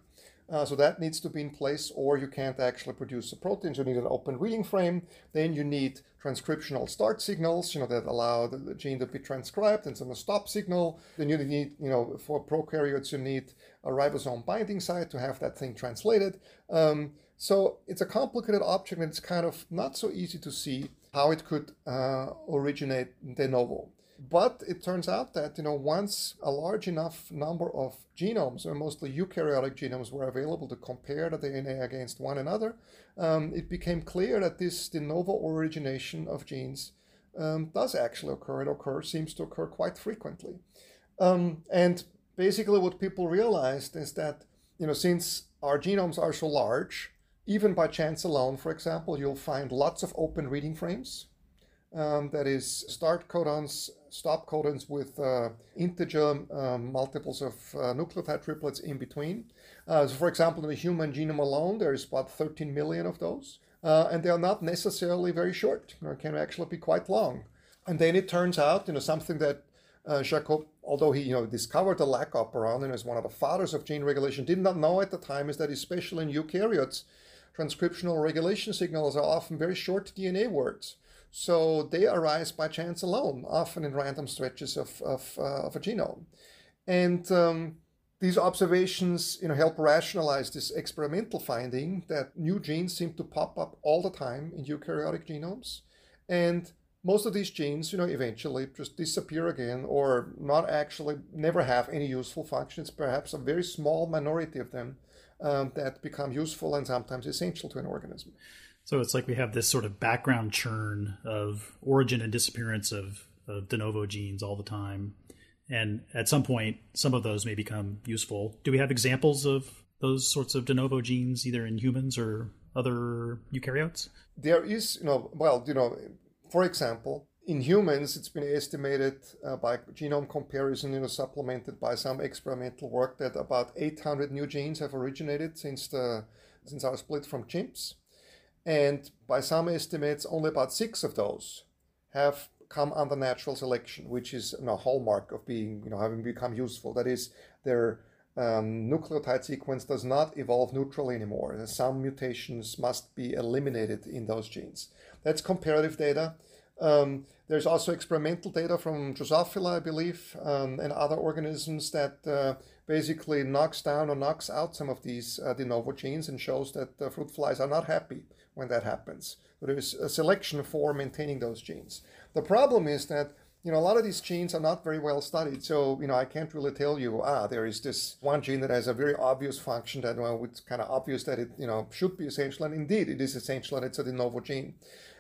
Uh, so that needs to be in place, or you can't actually produce the protein. So you need an open reading frame. Then you need transcriptional start signals, you know, that allow the, the gene to be transcribed, and a stop signal. Then you need, you know, for prokaryotes, you need a ribosome binding site to have that thing translated. Um, so it's a complicated object, and it's kind of not so easy to see how it could uh, originate de novo. But it turns out that you know once a large enough number of genomes, or mostly eukaryotic genomes, were available to compare the DNA against one another, um, it became clear that this de novo origination of genes um, does actually occur. It occurs seems to occur quite frequently, um, and basically what people realized is that you know since our genomes are so large, even by chance alone, for example, you'll find lots of open reading frames um, that is start codons stop codons with uh, integer um, multiples of uh, nucleotide triplets in between. Uh, so, for example, in the human genome alone, there's about 13 million of those, uh, and they are not necessarily very short. Know, can actually be quite long. And then it turns out, you know, something that uh, Jacob, although he you know discovered the lac operon and is one of the fathers of gene regulation, did not know at the time is that especially in eukaryotes, transcriptional regulation signals are often very short DNA words. So they arise by chance alone, often in random stretches of, of, uh, of a genome. And um, these observations you know, help rationalize this experimental finding that new genes seem to pop up all the time in eukaryotic genomes. And most of these genes, you know, eventually just disappear again or not actually never have any useful functions. Perhaps a very small minority of them um, that become useful and sometimes essential to an organism. So it's like we have this sort of background churn of origin and disappearance of, of de novo genes all the time. And at some point, some of those may become useful. Do we have examples of those sorts of de novo genes, either in humans or other eukaryotes? There is, you know, well, you know, for example, in humans, it's been estimated uh, by genome comparison, you know, supplemented by some experimental work that about 800 new genes have originated since the since our split from chimps. And by some estimates, only about six of those have come under natural selection, which is a hallmark of being, you know, having become useful. That is, their um, nucleotide sequence does not evolve neutrally anymore. Some mutations must be eliminated in those genes. That's comparative data. Um, there's also experimental data from Drosophila, I believe, um, and other organisms that uh, basically knocks down or knocks out some of these uh, de novo genes and shows that uh, fruit flies are not happy when that happens. There is a selection for maintaining those genes. The problem is that you know a lot of these genes are not very well studied. So you know I can't really tell you ah there is this one gene that has a very obvious function that well it's kind of obvious that it you know should be essential and indeed it is essential and it's a de novo gene,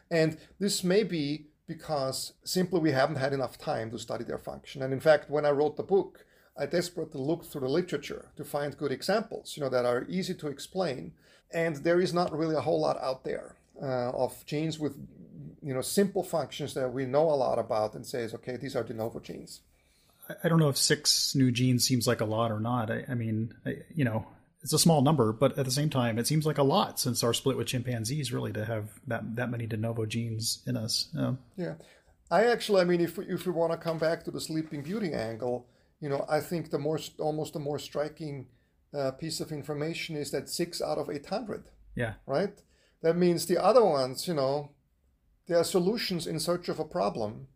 and this may be because simply we haven't had enough time to study their function. And in fact, when I wrote the book, I desperately looked through the literature to find good examples, you know, that are easy to explain. And there is not really a whole lot out there uh, of genes with, you know, simple functions that we know a lot about and says, okay, these are de novo genes. I don't know if six new genes seems like a lot or not. I, I mean, I, you know, it's a small number, but at the same time, it seems like a lot since our split with chimpanzees, really, to have that that many de novo genes in us. Yeah, I actually, I mean, if we, if we want to come back to the Sleeping Beauty angle, you know, I think the more almost the more striking uh, piece of information is that six out of eight hundred. Yeah. Right. That means the other ones, you know, they are solutions in search of a problem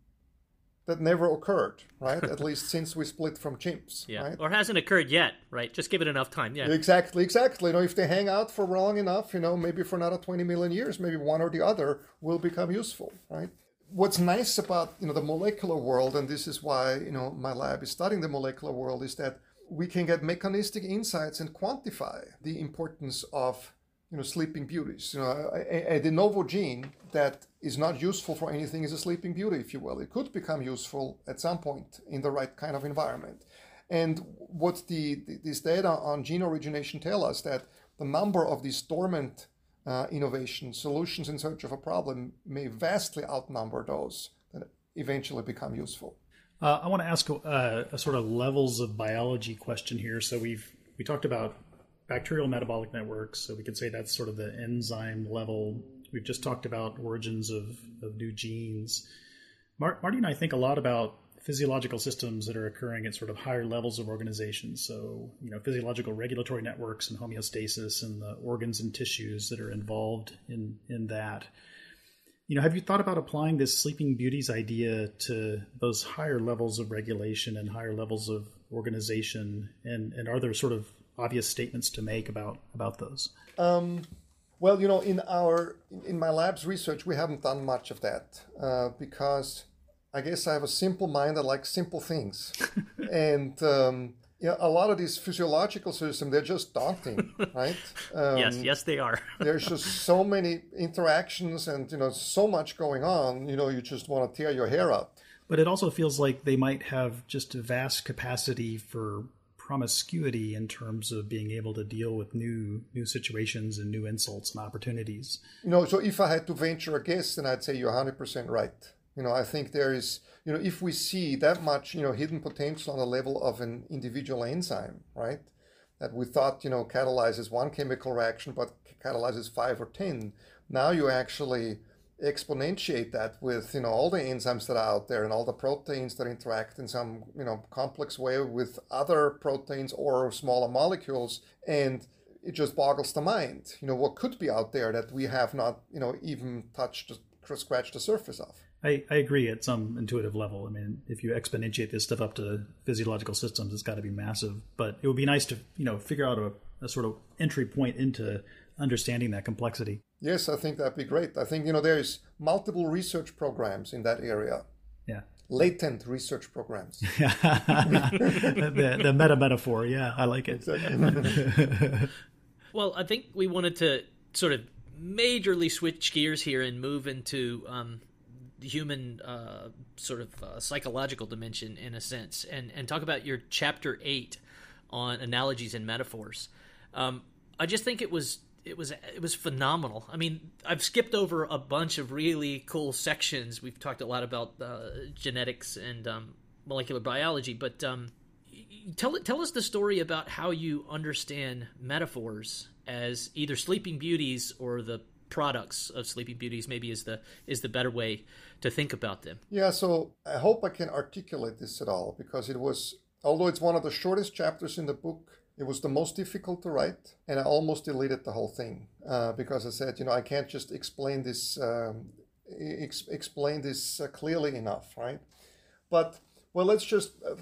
that never occurred, right? At least since we split from chimps, yeah. right? Or hasn't occurred yet, right? Just give it enough time, yeah. Exactly, exactly. You know, if they hang out for long enough, you know, maybe for another 20 million years, maybe one or the other will become useful, right? What's nice about, you know, the molecular world, and this is why, you know, my lab is studying the molecular world, is that we can get mechanistic insights and quantify the importance of you know, sleeping beauties. You know, a, a, de novo gene that is not useful for anything is a sleeping beauty, if you will. It could become useful at some point in the right kind of environment. And what the, the these data on gene origination tell us that the number of these dormant uh, innovation solutions in search of a problem may vastly outnumber those that eventually become useful. Uh, I want to ask a, a sort of levels of biology question here. So we've we talked about bacterial metabolic networks. So we could say that's sort of the enzyme level. We've just talked about origins of, of new genes. Marty and I think a lot about physiological systems that are occurring at sort of higher levels of organization. So, you know, physiological regulatory networks and homeostasis and the organs and tissues that are involved in, in that. You know, have you thought about applying this sleeping beauties idea to those higher levels of regulation and higher levels of organization? And, and are there sort of obvious statements to make about about those? Um, well, you know, in our in my lab's research, we haven't done much of that uh, because I guess I have a simple mind. I like simple things, and um, yeah, a lot of these physiological systems they're just daunting, right? Um, yes, yes, they are. there's just so many interactions, and you know, so much going on. You know, you just want to tear your hair out. But it also feels like they might have just a vast capacity for promiscuity in terms of being able to deal with new new situations and new insults and opportunities. You know, so if I had to venture a guess, then I'd say you're 100% right. You know, I think there is, you know, if we see that much, you know, hidden potential on the level of an individual enzyme, right? That we thought, you know, catalyzes one chemical reaction, but catalyzes five or 10. Now you actually exponentiate that with, you know, all the enzymes that are out there and all the proteins that interact in some, you know, complex way with other proteins or smaller molecules. And it just boggles the mind, you know, what could be out there that we have not, you know, even touched, scratched the surface of. I, I agree at some intuitive level. I mean, if you exponentiate this stuff up to physiological systems, it's got to be massive. But it would be nice to, you know, figure out a, a sort of entry point into understanding that complexity. Yes, I think that'd be great. I think, you know, there's multiple research programs in that area. Yeah. Latent research programs. the, the meta metaphor. Yeah, I like it. Exactly. well, I think we wanted to sort of majorly switch gears here and move into um, the human uh, sort of uh, psychological dimension in a sense, and and talk about your chapter eight on analogies and metaphors. Um, I just think it was it was it was phenomenal. I mean, I've skipped over a bunch of really cool sections. We've talked a lot about uh, genetics and um, molecular biology, but um, tell tell us the story about how you understand metaphors as either Sleeping Beauties or the products of Sleeping Beauties. Maybe is the is the better way to think about them. Yeah. So I hope I can articulate this at all because it was, although it's one of the shortest chapters in the book it was the most difficult to write, and I almost deleted the whole thing uh, because I said, you know, I can't just explain this um, ex- explain this uh, clearly enough, right? But well, let's just uh,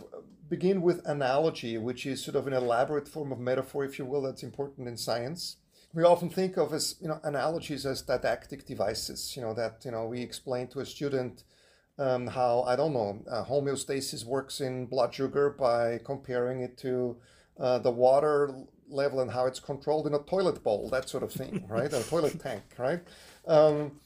begin with analogy, which is sort of an elaborate form of metaphor, if you will, that's important in science. We often think of as you know analogies as didactic devices, you know, that you know we explain to a student. Um, how I don't know uh, homeostasis works in blood sugar by comparing it to uh, the water level and how it's controlled in a toilet bowl, that sort of thing, right? a toilet tank, right? Um,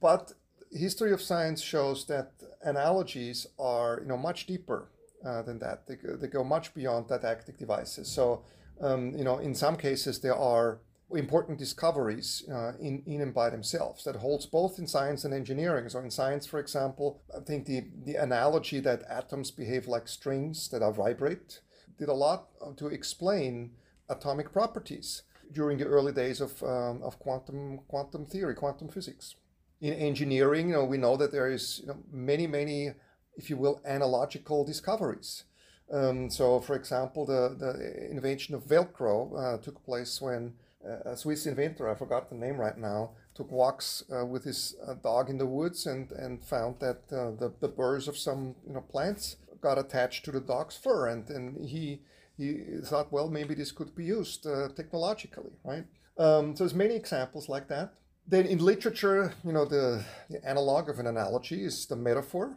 but history of science shows that analogies are, you know, much deeper uh, than that. They, they go much beyond didactic devices. So, um, you know, in some cases there are important discoveries uh, in, in and by themselves that holds both in science and engineering. So in science, for example, I think the, the analogy that atoms behave like strings that are vibrate did a lot to explain atomic properties during the early days of, um, of quantum, quantum theory, quantum physics. In engineering, you know, we know that there is you know, many, many, if you will, analogical discoveries. Um, so, for example, the, the invention of Velcro uh, took place when uh, a Swiss inventor, I forgot the name right now, took walks uh, with his uh, dog in the woods and, and found that uh, the, the burrs of some you know, plants got attached to the dog's fur, and, and he he thought, well, maybe this could be used uh, technologically, right? Um, so there's many examples like that. Then in literature, you know, the, the analog of an analogy is the metaphor.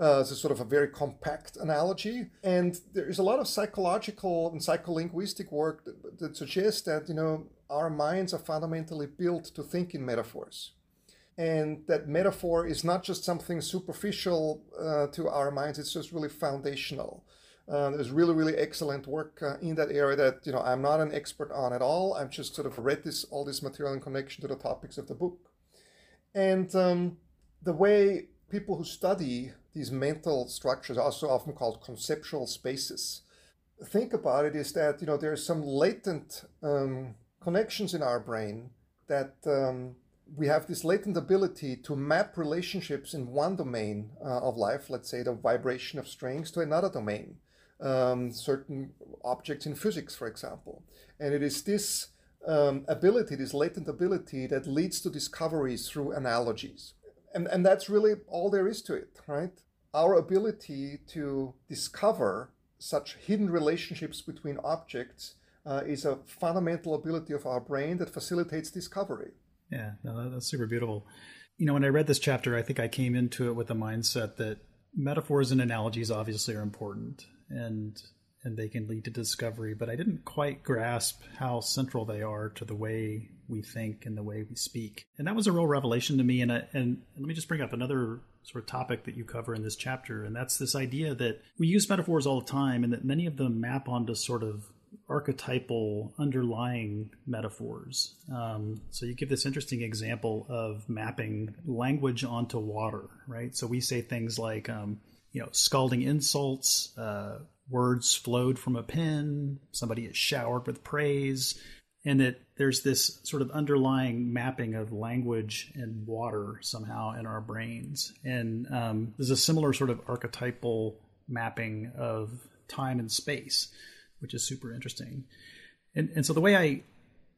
Uh, it's a sort of a very compact analogy, and there is a lot of psychological and psycholinguistic work that, that suggests that you know our minds are fundamentally built to think in metaphors. And that metaphor is not just something superficial uh, to our minds it's just really foundational. Uh, there's really really excellent work uh, in that area that you know i'm not an expert on at all. I've just sort of read this all this material in connection to the topics of the book. And um, the way people who study these mental structures also often called conceptual spaces. Think about it is that you know there's some latent um, connections in our brain that um, we have this latent ability to map relationships in one domain uh, of life, let's say the vibration of strings, to another domain, um, certain objects in physics, for example. And it is this um, ability, this latent ability, that leads to discoveries through analogies. And, and that's really all there is to it, right? Our ability to discover such hidden relationships between objects uh, is a fundamental ability of our brain that facilitates discovery. Yeah, no, that's super beautiful. You know, when I read this chapter, I think I came into it with the mindset that metaphors and analogies obviously are important and and they can lead to discovery, but I didn't quite grasp how central they are to the way we think and the way we speak. And that was a real revelation to me. And I, and let me just bring up another sort of topic that you cover in this chapter, and that's this idea that we use metaphors all the time, and that many of them map onto sort of archetypal underlying metaphors. Um, so you give this interesting example of mapping language onto water, right? So we say things like, um, you know, scalding insults, uh, words flowed from a pen, somebody is showered with praise, and that there's this sort of underlying mapping of language and water somehow in our brains. And um, there's a similar sort of archetypal mapping of time and space, which is super interesting. And, and so the way I,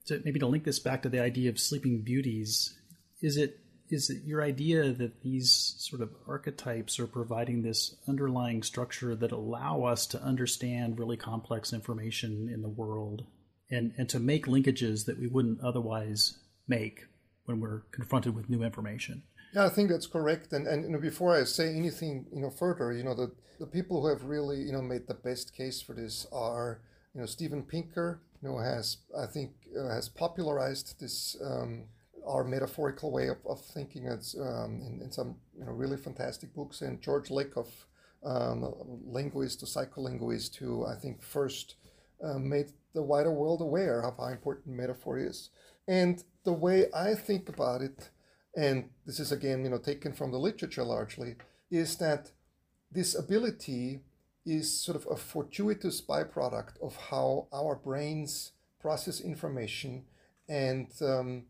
to, maybe to link this back to the idea of sleeping beauties, is it is it your idea that these sort of archetypes are providing this underlying structure that allow us to understand really complex information in the world and, and to make linkages that we wouldn't otherwise make when we're confronted with new information. Yeah, I think that's correct. And and you know, before I say anything, you know, further, you know, the the people who have really you know made the best case for this are you know Steven Pinker, you know, has I think uh, has popularized this um, our metaphorical way of, of thinking. It's um, in, in some you know really fantastic books, and George Lakoff, um, linguist, a psycholinguist, who I think first uh, made the wider world aware of how important metaphor is. And the way I think about it, and this is again, you know, taken from the literature largely, is that this ability is sort of a fortuitous byproduct of how our brains process information and um,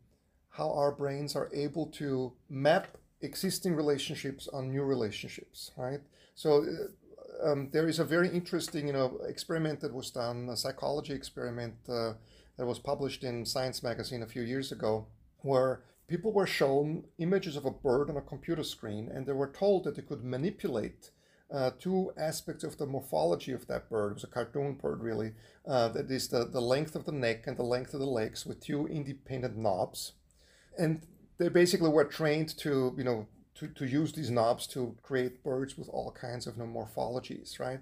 how our brains are able to map existing relationships on new relationships, right? So uh, um, there is a very interesting, you know, experiment that was done, a psychology experiment uh, that was published in Science magazine a few years ago, where people were shown images of a bird on a computer screen, and they were told that they could manipulate uh, two aspects of the morphology of that bird. It was a cartoon bird, really. Uh, that is the, the length of the neck and the length of the legs with two independent knobs. And they basically were trained to, you know, to, to use these knobs to create birds with all kinds of you know, morphologies, right?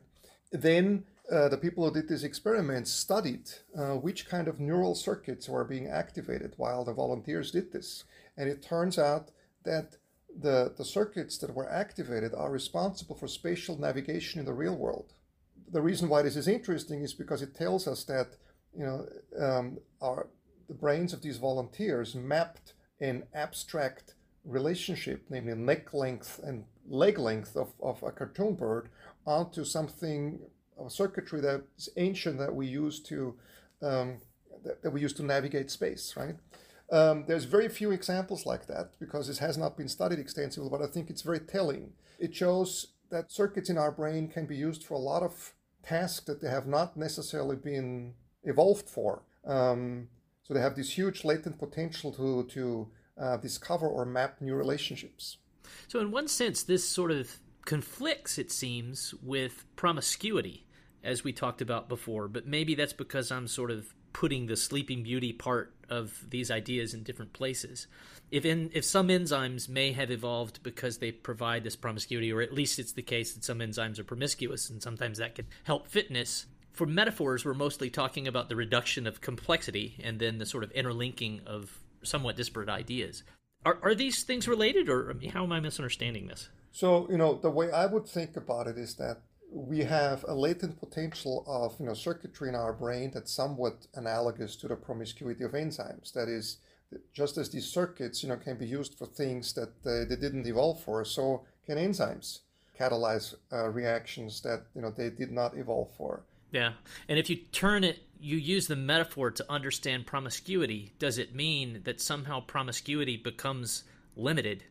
Then uh, the people who did these experiments studied uh, which kind of neural circuits were being activated while the volunteers did this. And it turns out that the, the circuits that were activated are responsible for spatial navigation in the real world. The reason why this is interesting is because it tells us that you know um, our the brains of these volunteers mapped an abstract relationship, namely neck length and leg length of, of a cartoon bird, onto something a circuitry that's ancient that we use to um, that, that, we use to navigate space, right? Um, there's very few examples like that because this has not been studied extensively, but I think it's very telling. It shows that circuits in our brain can be used for a lot of tasks that they have not necessarily been evolved for. Um, so they have this huge latent potential to to uh, discover or map new relationships. So, in one sense, this sort of conflicts, it seems, with promiscuity, as we talked about before. But maybe that's because I'm sort of putting the Sleeping Beauty part of these ideas in different places. If in, if some enzymes may have evolved because they provide this promiscuity, or at least it's the case that some enzymes are promiscuous, and sometimes that can help fitness. For metaphors, we're mostly talking about the reduction of complexity and then the sort of interlinking of somewhat disparate ideas. Are, are these things related, or how am I misunderstanding this? So, you know, the way I would think about it is that we have a latent potential of, you know, circuitry in our brain that's somewhat analogous to the promiscuity of enzymes. That is, just as these circuits, you know, can be used for things that uh, they didn't evolve for, so can enzymes catalyze uh, reactions that, you know, they did not evolve for. Yeah. And if you turn it, you use the metaphor to understand promiscuity, does it mean that somehow promiscuity becomes limited,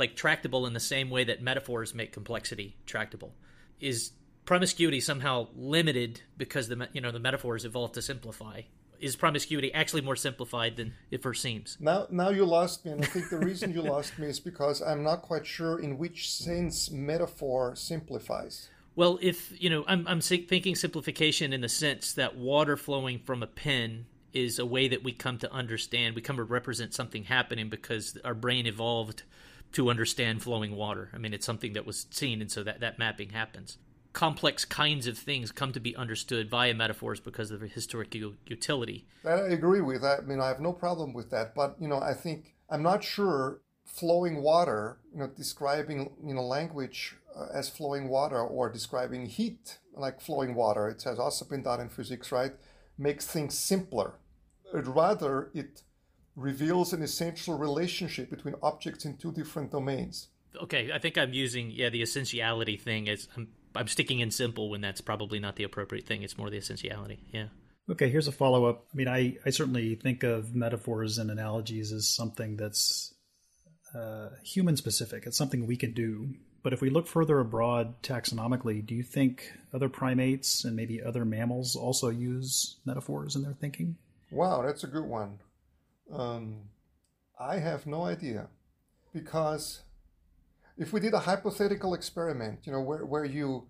like tractable in the same way that metaphors make complexity tractable? Is promiscuity somehow limited because the you know the metaphors evolved to simplify? Is promiscuity actually more simplified than it first seems? Now, now you lost me, and I think the reason you lost me is because I'm not quite sure in which sense metaphor simplifies. Well, if you know, I'm I'm thinking simplification in the sense that water flowing from a pen is a way that we come to understand. We come to represent something happening because our brain evolved to understand flowing water. I mean, it's something that was seen, and so that that mapping happens. Complex kinds of things come to be understood via metaphors because of their historic utility. That I agree with. That. I mean, I have no problem with that. But you know, I think I'm not sure flowing water. You know, describing you know language uh, as flowing water or describing heat like flowing water. It has also been done in physics, right? makes things simpler. Rather, it reveals an essential relationship between objects in two different domains. Okay, I think I'm using yeah the essentiality thing as I'm I'm sticking in simple when that's probably not the appropriate thing. It's more the essentiality. Yeah. Okay, here's a follow up. I mean, I, I certainly think of metaphors and analogies as something that's uh, human specific. It's something we can do. But if we look further abroad taxonomically, do you think other primates and maybe other mammals also use metaphors in their thinking? Wow, that's a good one. Um, I have no idea. Because if we did a hypothetical experiment, you know, where, where you,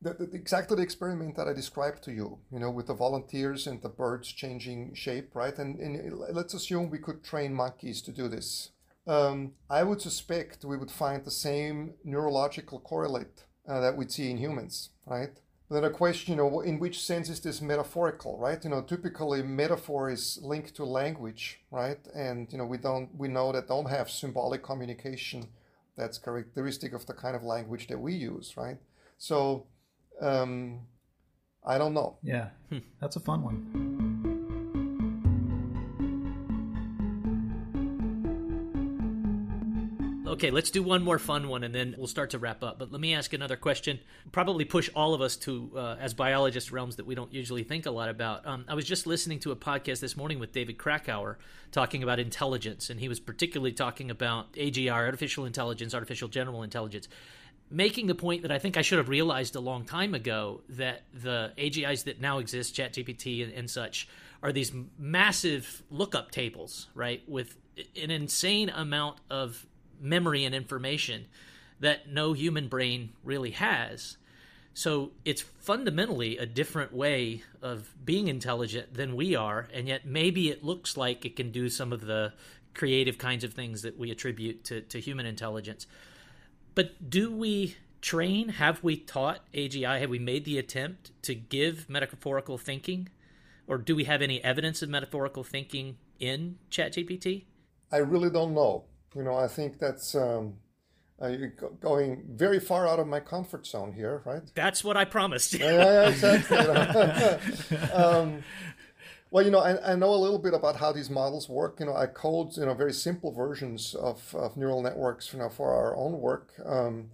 the, the, exactly the experiment that I described to you, you know, with the volunteers and the birds changing shape, right? And, and let's assume we could train monkeys to do this. Um, I would suspect we would find the same neurological correlate uh, that we see in humans, right? But then a question, you know, in which sense is this metaphorical, right? You know, typically metaphor is linked to language, right? And you know, we don't, we know that don't have symbolic communication that's characteristic of the kind of language that we use, right? So, um, I don't know. Yeah, hmm. that's a fun one. Okay, let's do one more fun one and then we'll start to wrap up. But let me ask another question. Probably push all of us to, uh, as biologists, realms that we don't usually think a lot about. Um, I was just listening to a podcast this morning with David Krakauer talking about intelligence, and he was particularly talking about AGI, artificial intelligence, artificial general intelligence making the point that I think I should have realized a long time ago that the AGIs that now exist, ChatGPT and, and, such, are these massive lookup tables, right, with an insane amount of memory and information that no human brain really has. So it's fundamentally a different way of being intelligent than we are, and yet maybe it looks like it can do some of the creative kinds of things that we attribute to, to human intelligence. But do we train? Have we taught AGI? Have we made the attempt to give metaphorical thinking? Or do we have any evidence of metaphorical thinking in ChatGPT? I really don't know. You know, I think that's um, uh, going very far out of my comfort zone here, right? That's what I promised. yeah, yeah, exactly. You know. um, well, you know, I, I, know a little bit about how these models work. You know, I code, you know, very simple versions of, of neural networks, you know, for our own work. Um,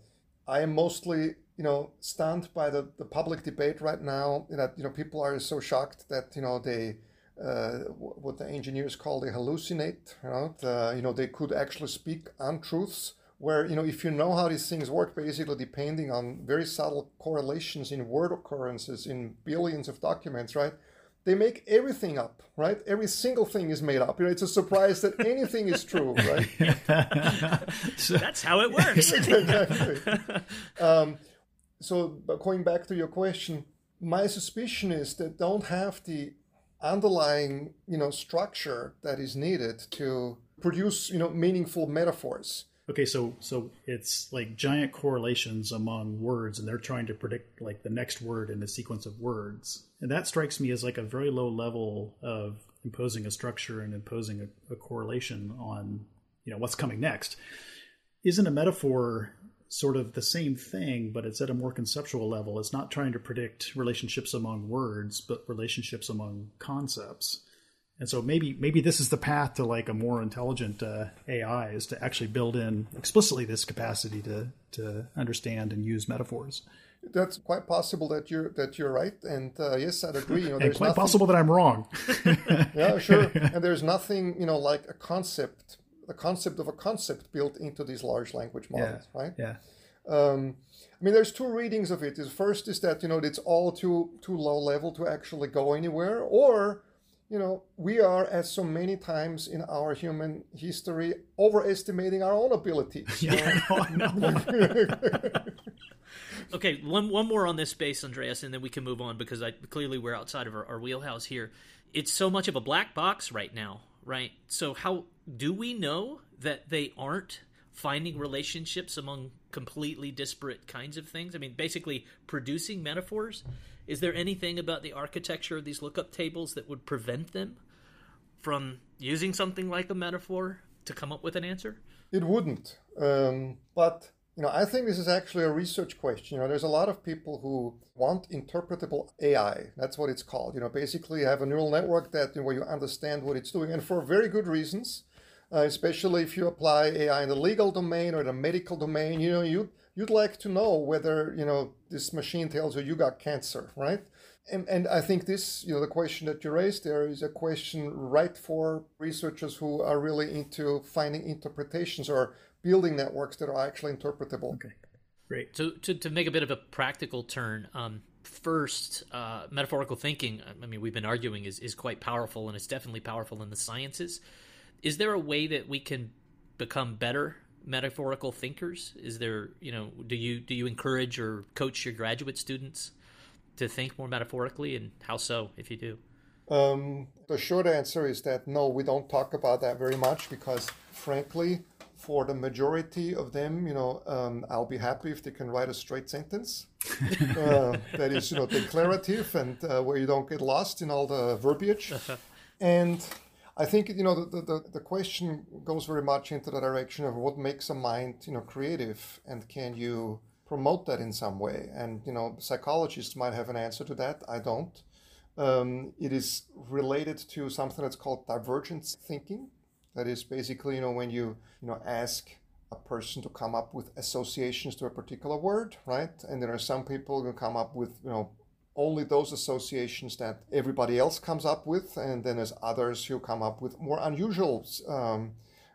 I am mostly, you know, stunned by the, the public debate right now that, you know, people are so shocked that, you know, they, uh, what the engineers call they hallucinate. Right? Uh, you know, they could actually speak untruths. Where you know, if you know how these things work, basically depending on very subtle correlations in word occurrences in billions of documents, right? They make everything up, right? Every single thing is made up. You know, it's a surprise that anything is true, right? so, That's how it works. exactly. Um, so, going back to your question, my suspicion is that don't have the underlying you know structure that is needed to produce you know meaningful metaphors. Okay so so it's like giant correlations among words and they're trying to predict like the next word in the sequence of words. And that strikes me as like a very low level of imposing a structure and imposing a, a correlation on you know what's coming next. Isn't a metaphor sort of the same thing, but it's at a more conceptual level. It's not trying to predict relationships among words, but relationships among concepts. And so maybe maybe this is the path to like a more intelligent uh, AI is to actually build in explicitly this capacity to to understand and use metaphors. That's quite possible that you're that you're right, and uh, yes, I'd agree. You know, and quite nothing... possible that I'm wrong. yeah, sure. And there's nothing you know like a concept the concept of a concept built into these large language models, yeah. right? Yeah. Um, I mean, there's two readings of it. The first is that you know it's all too too low level to actually go anywhere, or you know we are, as so many times in our human history, overestimating our own abilities. Yeah, okay, one one more on this space, Andreas, and then we can move on because I clearly we're outside of our, our wheelhouse here. It's so much of a black box right now, right? So how do we know that they aren't finding relationships among completely disparate kinds of things? I mean, basically producing metaphors. Is there anything about the architecture of these lookup tables that would prevent them from using something like a metaphor to come up with an answer? It wouldn't. Um, but You know, I think this is actually a research question. You know, there's a lot of people who want interpretable AI. That's what it's called. You know, basically have a neural network that you know, where you understand what it's doing, and for very good reasons. Uh, especially if you apply AI in the legal domain or the medical domain, you know, you you'd like to know whether you know this machine tells you you got cancer, right? And, and I think this, you know, the question that you raised there is a question right for researchers who are really into finding interpretations or building networks that are actually interpretable. Okay, great. So to, to make a bit of a practical turn, um, first, uh, metaphorical thinking, I mean, we've been arguing is, is quite powerful and it's definitely powerful in the sciences. Is there a way that we can become better metaphorical thinkers? Is there, you know, do you do you encourage or coach your graduate students to think more metaphorically, and how so, if you do? Um, the short answer is that no, we don't talk about that very much because, frankly, for the majority of them, you know, um, I'll be happy if they can write a straight sentence uh, that is, you know, declarative and uh, where you don't get lost in all the verbiage. and I think, you know, the, the, the question goes very much into the direction of what makes a mind, you know, creative and can you promote that in some way? And, you know, psychologists might have an answer to that. I don't. Um, it is related to something that's called divergent thinking that is basically, you know, when you, you know, ask a person to come up with associations to a particular word, right? And there are some people who come up with, you know, only those associations that everybody else comes up with, and then there's others who come up with more unusual um,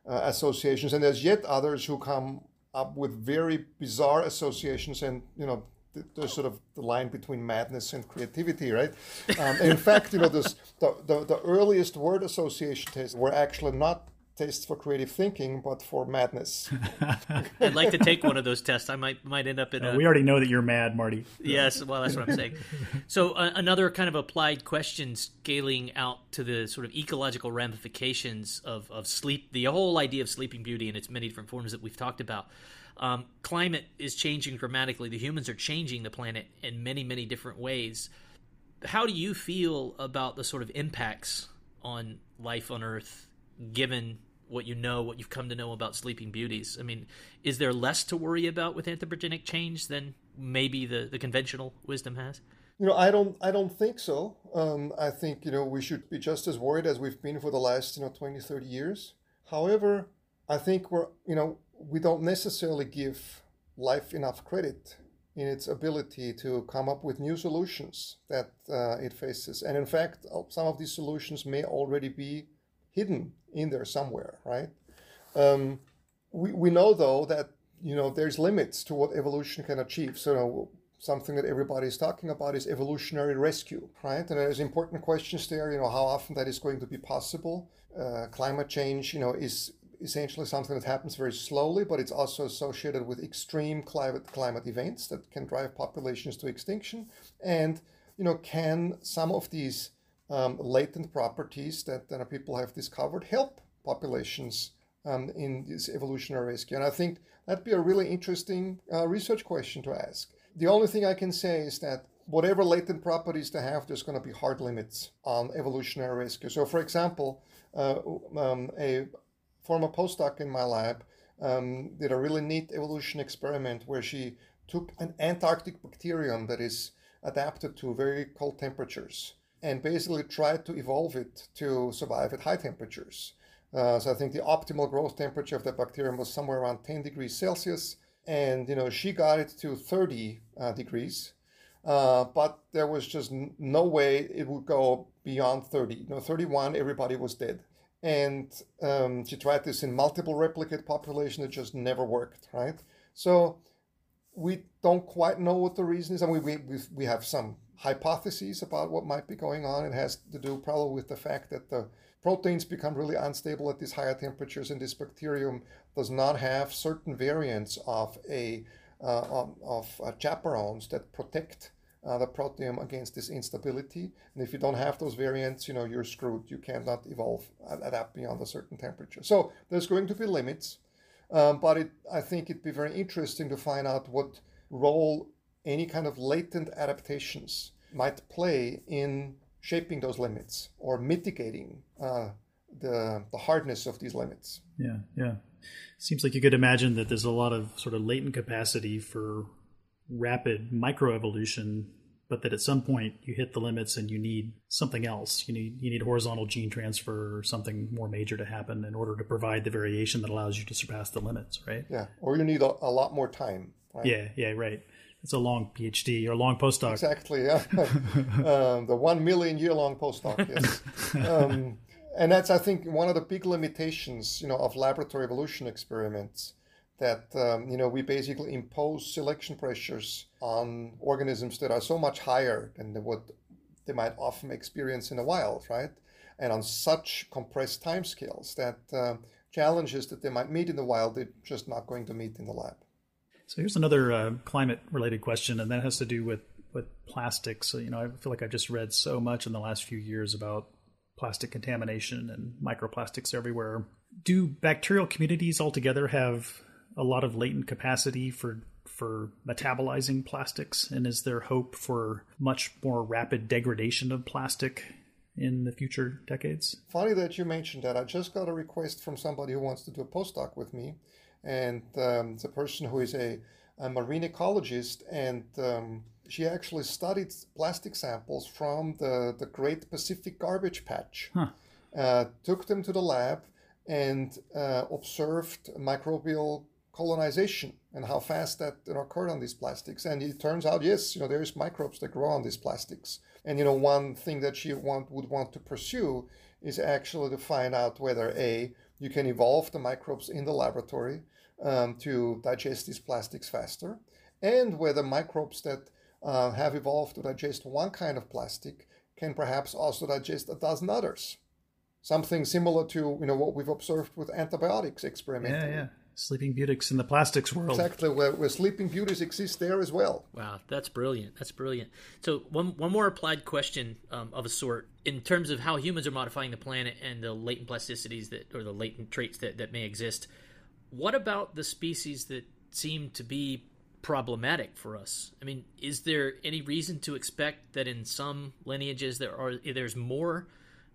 uh, associations, and there's yet others who come up with very bizarre associations, and you know there's sort of the line between madness and creativity, right? Um, in fact, you know, this, the, the, the earliest word association tests were actually not tests for creative thinking, but for madness. I'd like to take one of those tests. I might might end up in. Uh, a... We already know that you're mad, Marty. Yes, well, that's what I'm saying. So uh, another kind of applied question, scaling out to the sort of ecological ramifications of of sleep, the whole idea of Sleeping Beauty and its many different forms that we've talked about. Um, climate is changing dramatically. The humans are changing the planet in many, many different ways. How do you feel about the sort of impacts on life on Earth, given what you know, what you've come to know about sleeping beauties? I mean, is there less to worry about with anthropogenic change than maybe the, the conventional wisdom has? You know, I don't, I don't think so. Um, I think you know we should be just as worried as we've been for the last you know 20, 30 years. However, I think we're, you know, we don't necessarily give life enough credit in its ability to come up with new solutions that uh, it faces. And in fact, uh, some of these solutions may already be hidden in there somewhere, right? Um, we, we know though that you know there's limits to what evolution can achieve. So you know, something that everybody is talking about is evolutionary rescue, right? And there's important questions there. You know how often that is going to be possible. Uh, climate change, you know, is essentially something that happens very slowly, but it's also associated with extreme climate climate events that can drive populations to extinction. And you know, can some of these um, latent properties that, that people have discovered help populations um, in this evolutionary rescue? And I think that'd be a really interesting uh, research question to ask. The only thing I can say is that whatever latent properties they have, there's going to be hard limits on evolutionary rescue. So, for example, uh, um, a former postdoc in my lab um, did a really neat evolution experiment where she took an Antarctic bacterium that is adapted to very cold temperatures and basically tried to evolve it to survive at high temperatures. Uh, so I think the optimal growth temperature of that bacterium was somewhere around 10 degrees Celsius, and you know she got it to 30 uh, degrees, uh, but there was just no way it would go beyond 30. You know, 31, everybody was dead and um, she tried this in multiple replicate population. It just never worked, right? So we don't quite know what the reason is. I mean, we, we, we have some hypotheses about what might be going on. It has to do probably with the fact that the proteins become really unstable at these higher temperatures, and this bacterium does not have certain variants of a uh, of uh, chaperones that protect uh, the proteome against this instability. And if you don't have those variants, you know, you're screwed. You cannot evolve, adapt beyond a certain temperature. So there's going to be limits, um, but it, I think it'd be very interesting to find out what role any kind of latent adaptations might play in shaping those limits or mitigating uh, the, the hardness of these limits. Yeah, yeah. Seems like you could imagine that there's a lot of sort of latent capacity for rapid microevolution, but that at some point you hit the limits and you need something else. You need you need horizontal gene transfer or something more major to happen in order to provide the variation that allows you to surpass the limits, right? Yeah, or you need a, a lot more time. Right? Yeah, yeah, right. It's a long PhD or a long postdoc. Exactly. Yeah, um, the one million year long postdoc. Yes. Um, and that's I think one of the big limitations, you know, of laboratory evolution experiments. That um, you know we basically impose selection pressures on organisms that are so much higher than what they might often experience in the wild, right? And on such compressed timescales that uh, challenges that they might meet in the wild, they're just not going to meet in the lab. So here's another uh, climate-related question, and that has to do with with plastics. So, you know, I feel like I've just read so much in the last few years about plastic contamination and microplastics everywhere. Do bacterial communities altogether have a lot of latent capacity for for metabolizing plastics? And is there hope for much more rapid degradation of plastic in the future decades? Funny that you mentioned that. I just got a request from somebody who wants to do a postdoc with me, and um, the person who is a, a marine ecologist and um, she actually studied plastic samples from the, the Great Pacific Garbage Patch, huh. uh, took them to the lab, and uh, observed microbial colonization and how fast that you know, occurred on these plastics. And it turns out, yes, you know, there's microbes that grow on these plastics. And you know, one thing that she want, would want to pursue is actually to find out whether a you can evolve the microbes in the laboratory um, to digest these plastics faster, and whether microbes that uh, have evolved to digest one kind of plastic can perhaps also digest a dozen others. Something similar to you know what we've observed with antibiotics experimentally. Yeah, yeah. Sleeping beauties in the plastics world. Exactly, where, where sleeping beauties exist there as well. Wow, that's brilliant. That's brilliant. So, one, one more applied question um, of a sort in terms of how humans are modifying the planet and the latent plasticities that, or the latent traits that, that may exist. What about the species that seem to be problematic for us? I mean, is there any reason to expect that in some lineages there are there's more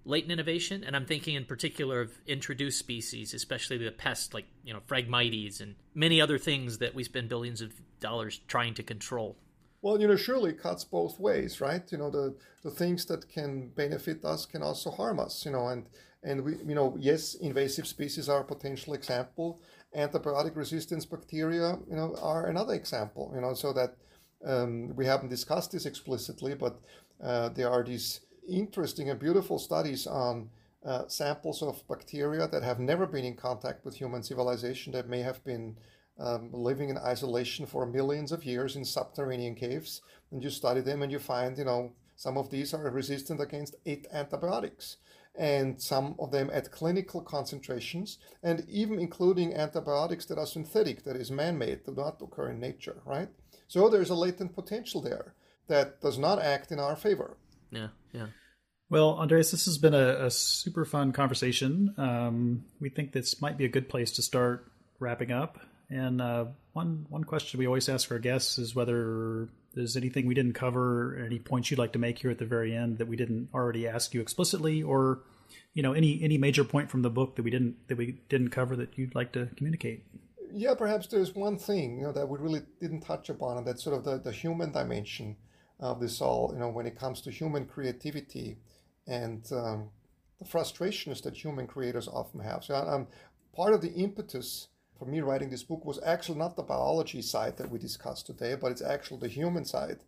latent innovation? And I'm thinking in particular of introduced species, especially the pests like you know Phragmites and many other things that we spend billions of dollars trying to control. Well, you know, surely it cuts both ways, right? You know, the the things that can benefit us can also harm us. You know, and and we, you know, yes, invasive species are a potential example antibiotic resistance bacteria, you know, are another example. You know, so that um, we haven't discussed this explicitly, but uh, there are these interesting and beautiful studies on uh, samples of bacteria that have never been in contact with human civilization that may have been um, living in isolation for millions of years in subterranean caves. And you study them and you find, you know, some of these are resistant against eight antibiotics and some of them at clinical concentrations, and even including antibiotics that are synthetic, that is man made, do not occur in nature, right? So there's a latent potential there that does not act in our favor. Yeah, yeah. Well, Andreas, this has been a, a super fun conversation. Um, we think this might be a good place to start wrapping up. And uh, one one question we always ask our guests is whether there's anything we didn't cover, any points you'd like to make here at the very end that we didn't already ask you explicitly, or you know any any major point from the book that we didn't that we didn't cover that you'd like to communicate. Yeah, perhaps there's one thing you know that we really didn't touch upon, and that's sort of the, the human dimension of this all. You know, when it comes to human creativity and um, the frustrations that human creators often have. So, um, part of the impetus for me writing this book was actually not the biology side that we discussed today, but it's actually the human side.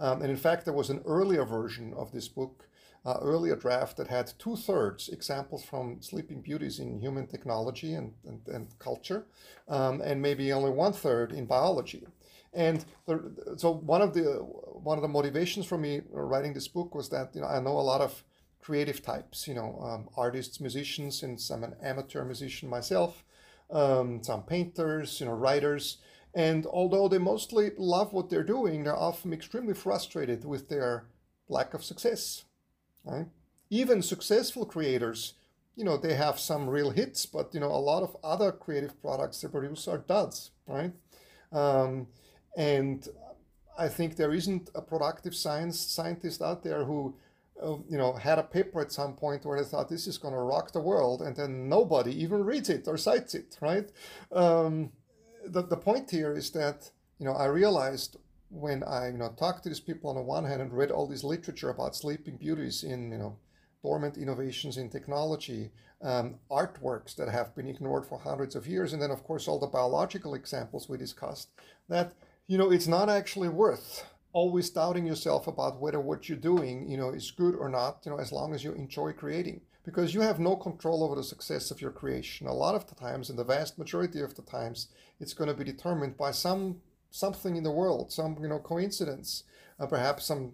Um, and in fact, there was an earlier version of this book, uh, earlier draft that had two thirds examples from Sleeping Beauties in human technology and, and, and culture, um, and maybe only one third in biology. And the, so one of the one of the motivations for me writing this book was that you know I know a lot of creative types, you know, um, artists, musicians, since I'm an amateur musician myself um, some painters, you know, writers. And although they mostly love what they're doing, they're often extremely frustrated with their lack of success. Right? Even successful creators, you know, they have some real hits, but you know, a lot of other creative products they produce are duds, right? Um, and I think there isn't a productive science scientist out there who uh, you know, had a paper at some point where they thought this is going to rock the world, and then nobody even reads it or cites it, right? Um, the, the point here is that, you know, I realized when I, you know, talked to these people on the one hand and read all this literature about sleeping beauties in, you know, dormant innovations in technology, um, artworks that have been ignored for hundreds of years, and then, of course, all the biological examples we discussed, that, you know, it's not actually worth always doubting yourself about whether what you're doing, you know, is good or not, you know, as long as you enjoy creating. Because you have no control over the success of your creation. A lot of the times, and the vast majority of the times, it's going to be determined by some something in the world, some you know coincidence, uh, perhaps some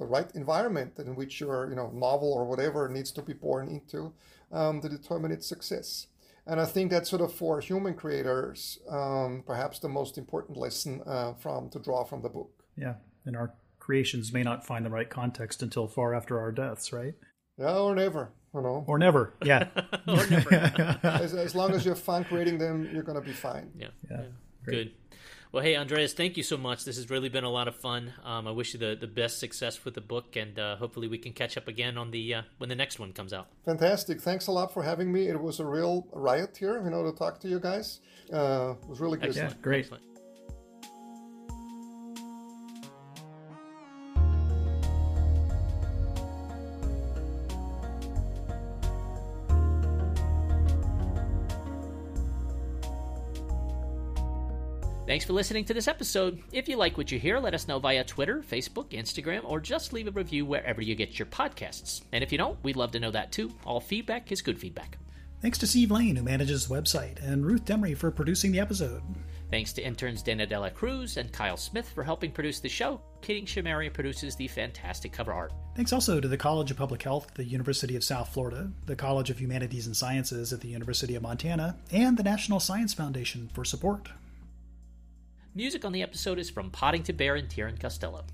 the right environment in which your you know novel or whatever needs to be born into um, to determine its success. And I think that's sort of for human creators, um, perhaps the most important lesson uh, from to draw from the book. Yeah, and our creations may not find the right context until far after our deaths, right? Yeah, or never, you know. Or never, yeah. or never. as, as long as you're fun creating them, you're going to be fine. Yeah, yeah. yeah. good. Well, hey, Andreas, thank you so much. This has really been a lot of fun. Um, I wish you the, the best success with the book, and uh, hopefully we can catch up again on the uh, when the next one comes out. Fantastic! Thanks a lot for having me. It was a real riot here, you know, to talk to you guys. Uh, it was really good. Excellent. Yeah, great. Excellent. Thanks for listening to this episode. If you like what you hear, let us know via Twitter, Facebook, Instagram, or just leave a review wherever you get your podcasts. And if you don't, we'd love to know that too. All feedback is good feedback. Thanks to Steve Lane, who manages the website, and Ruth Demree for producing the episode. Thanks to interns Dana Dela Cruz and Kyle Smith for helping produce the show. Keating Shahmehri produces the fantastic cover art. Thanks also to the College of Public Health the University of South Florida, the College of Humanities and Sciences at the University of Montana, and the National Science Foundation for support. Music on the episode is from Podington Bear and Tieran Costello.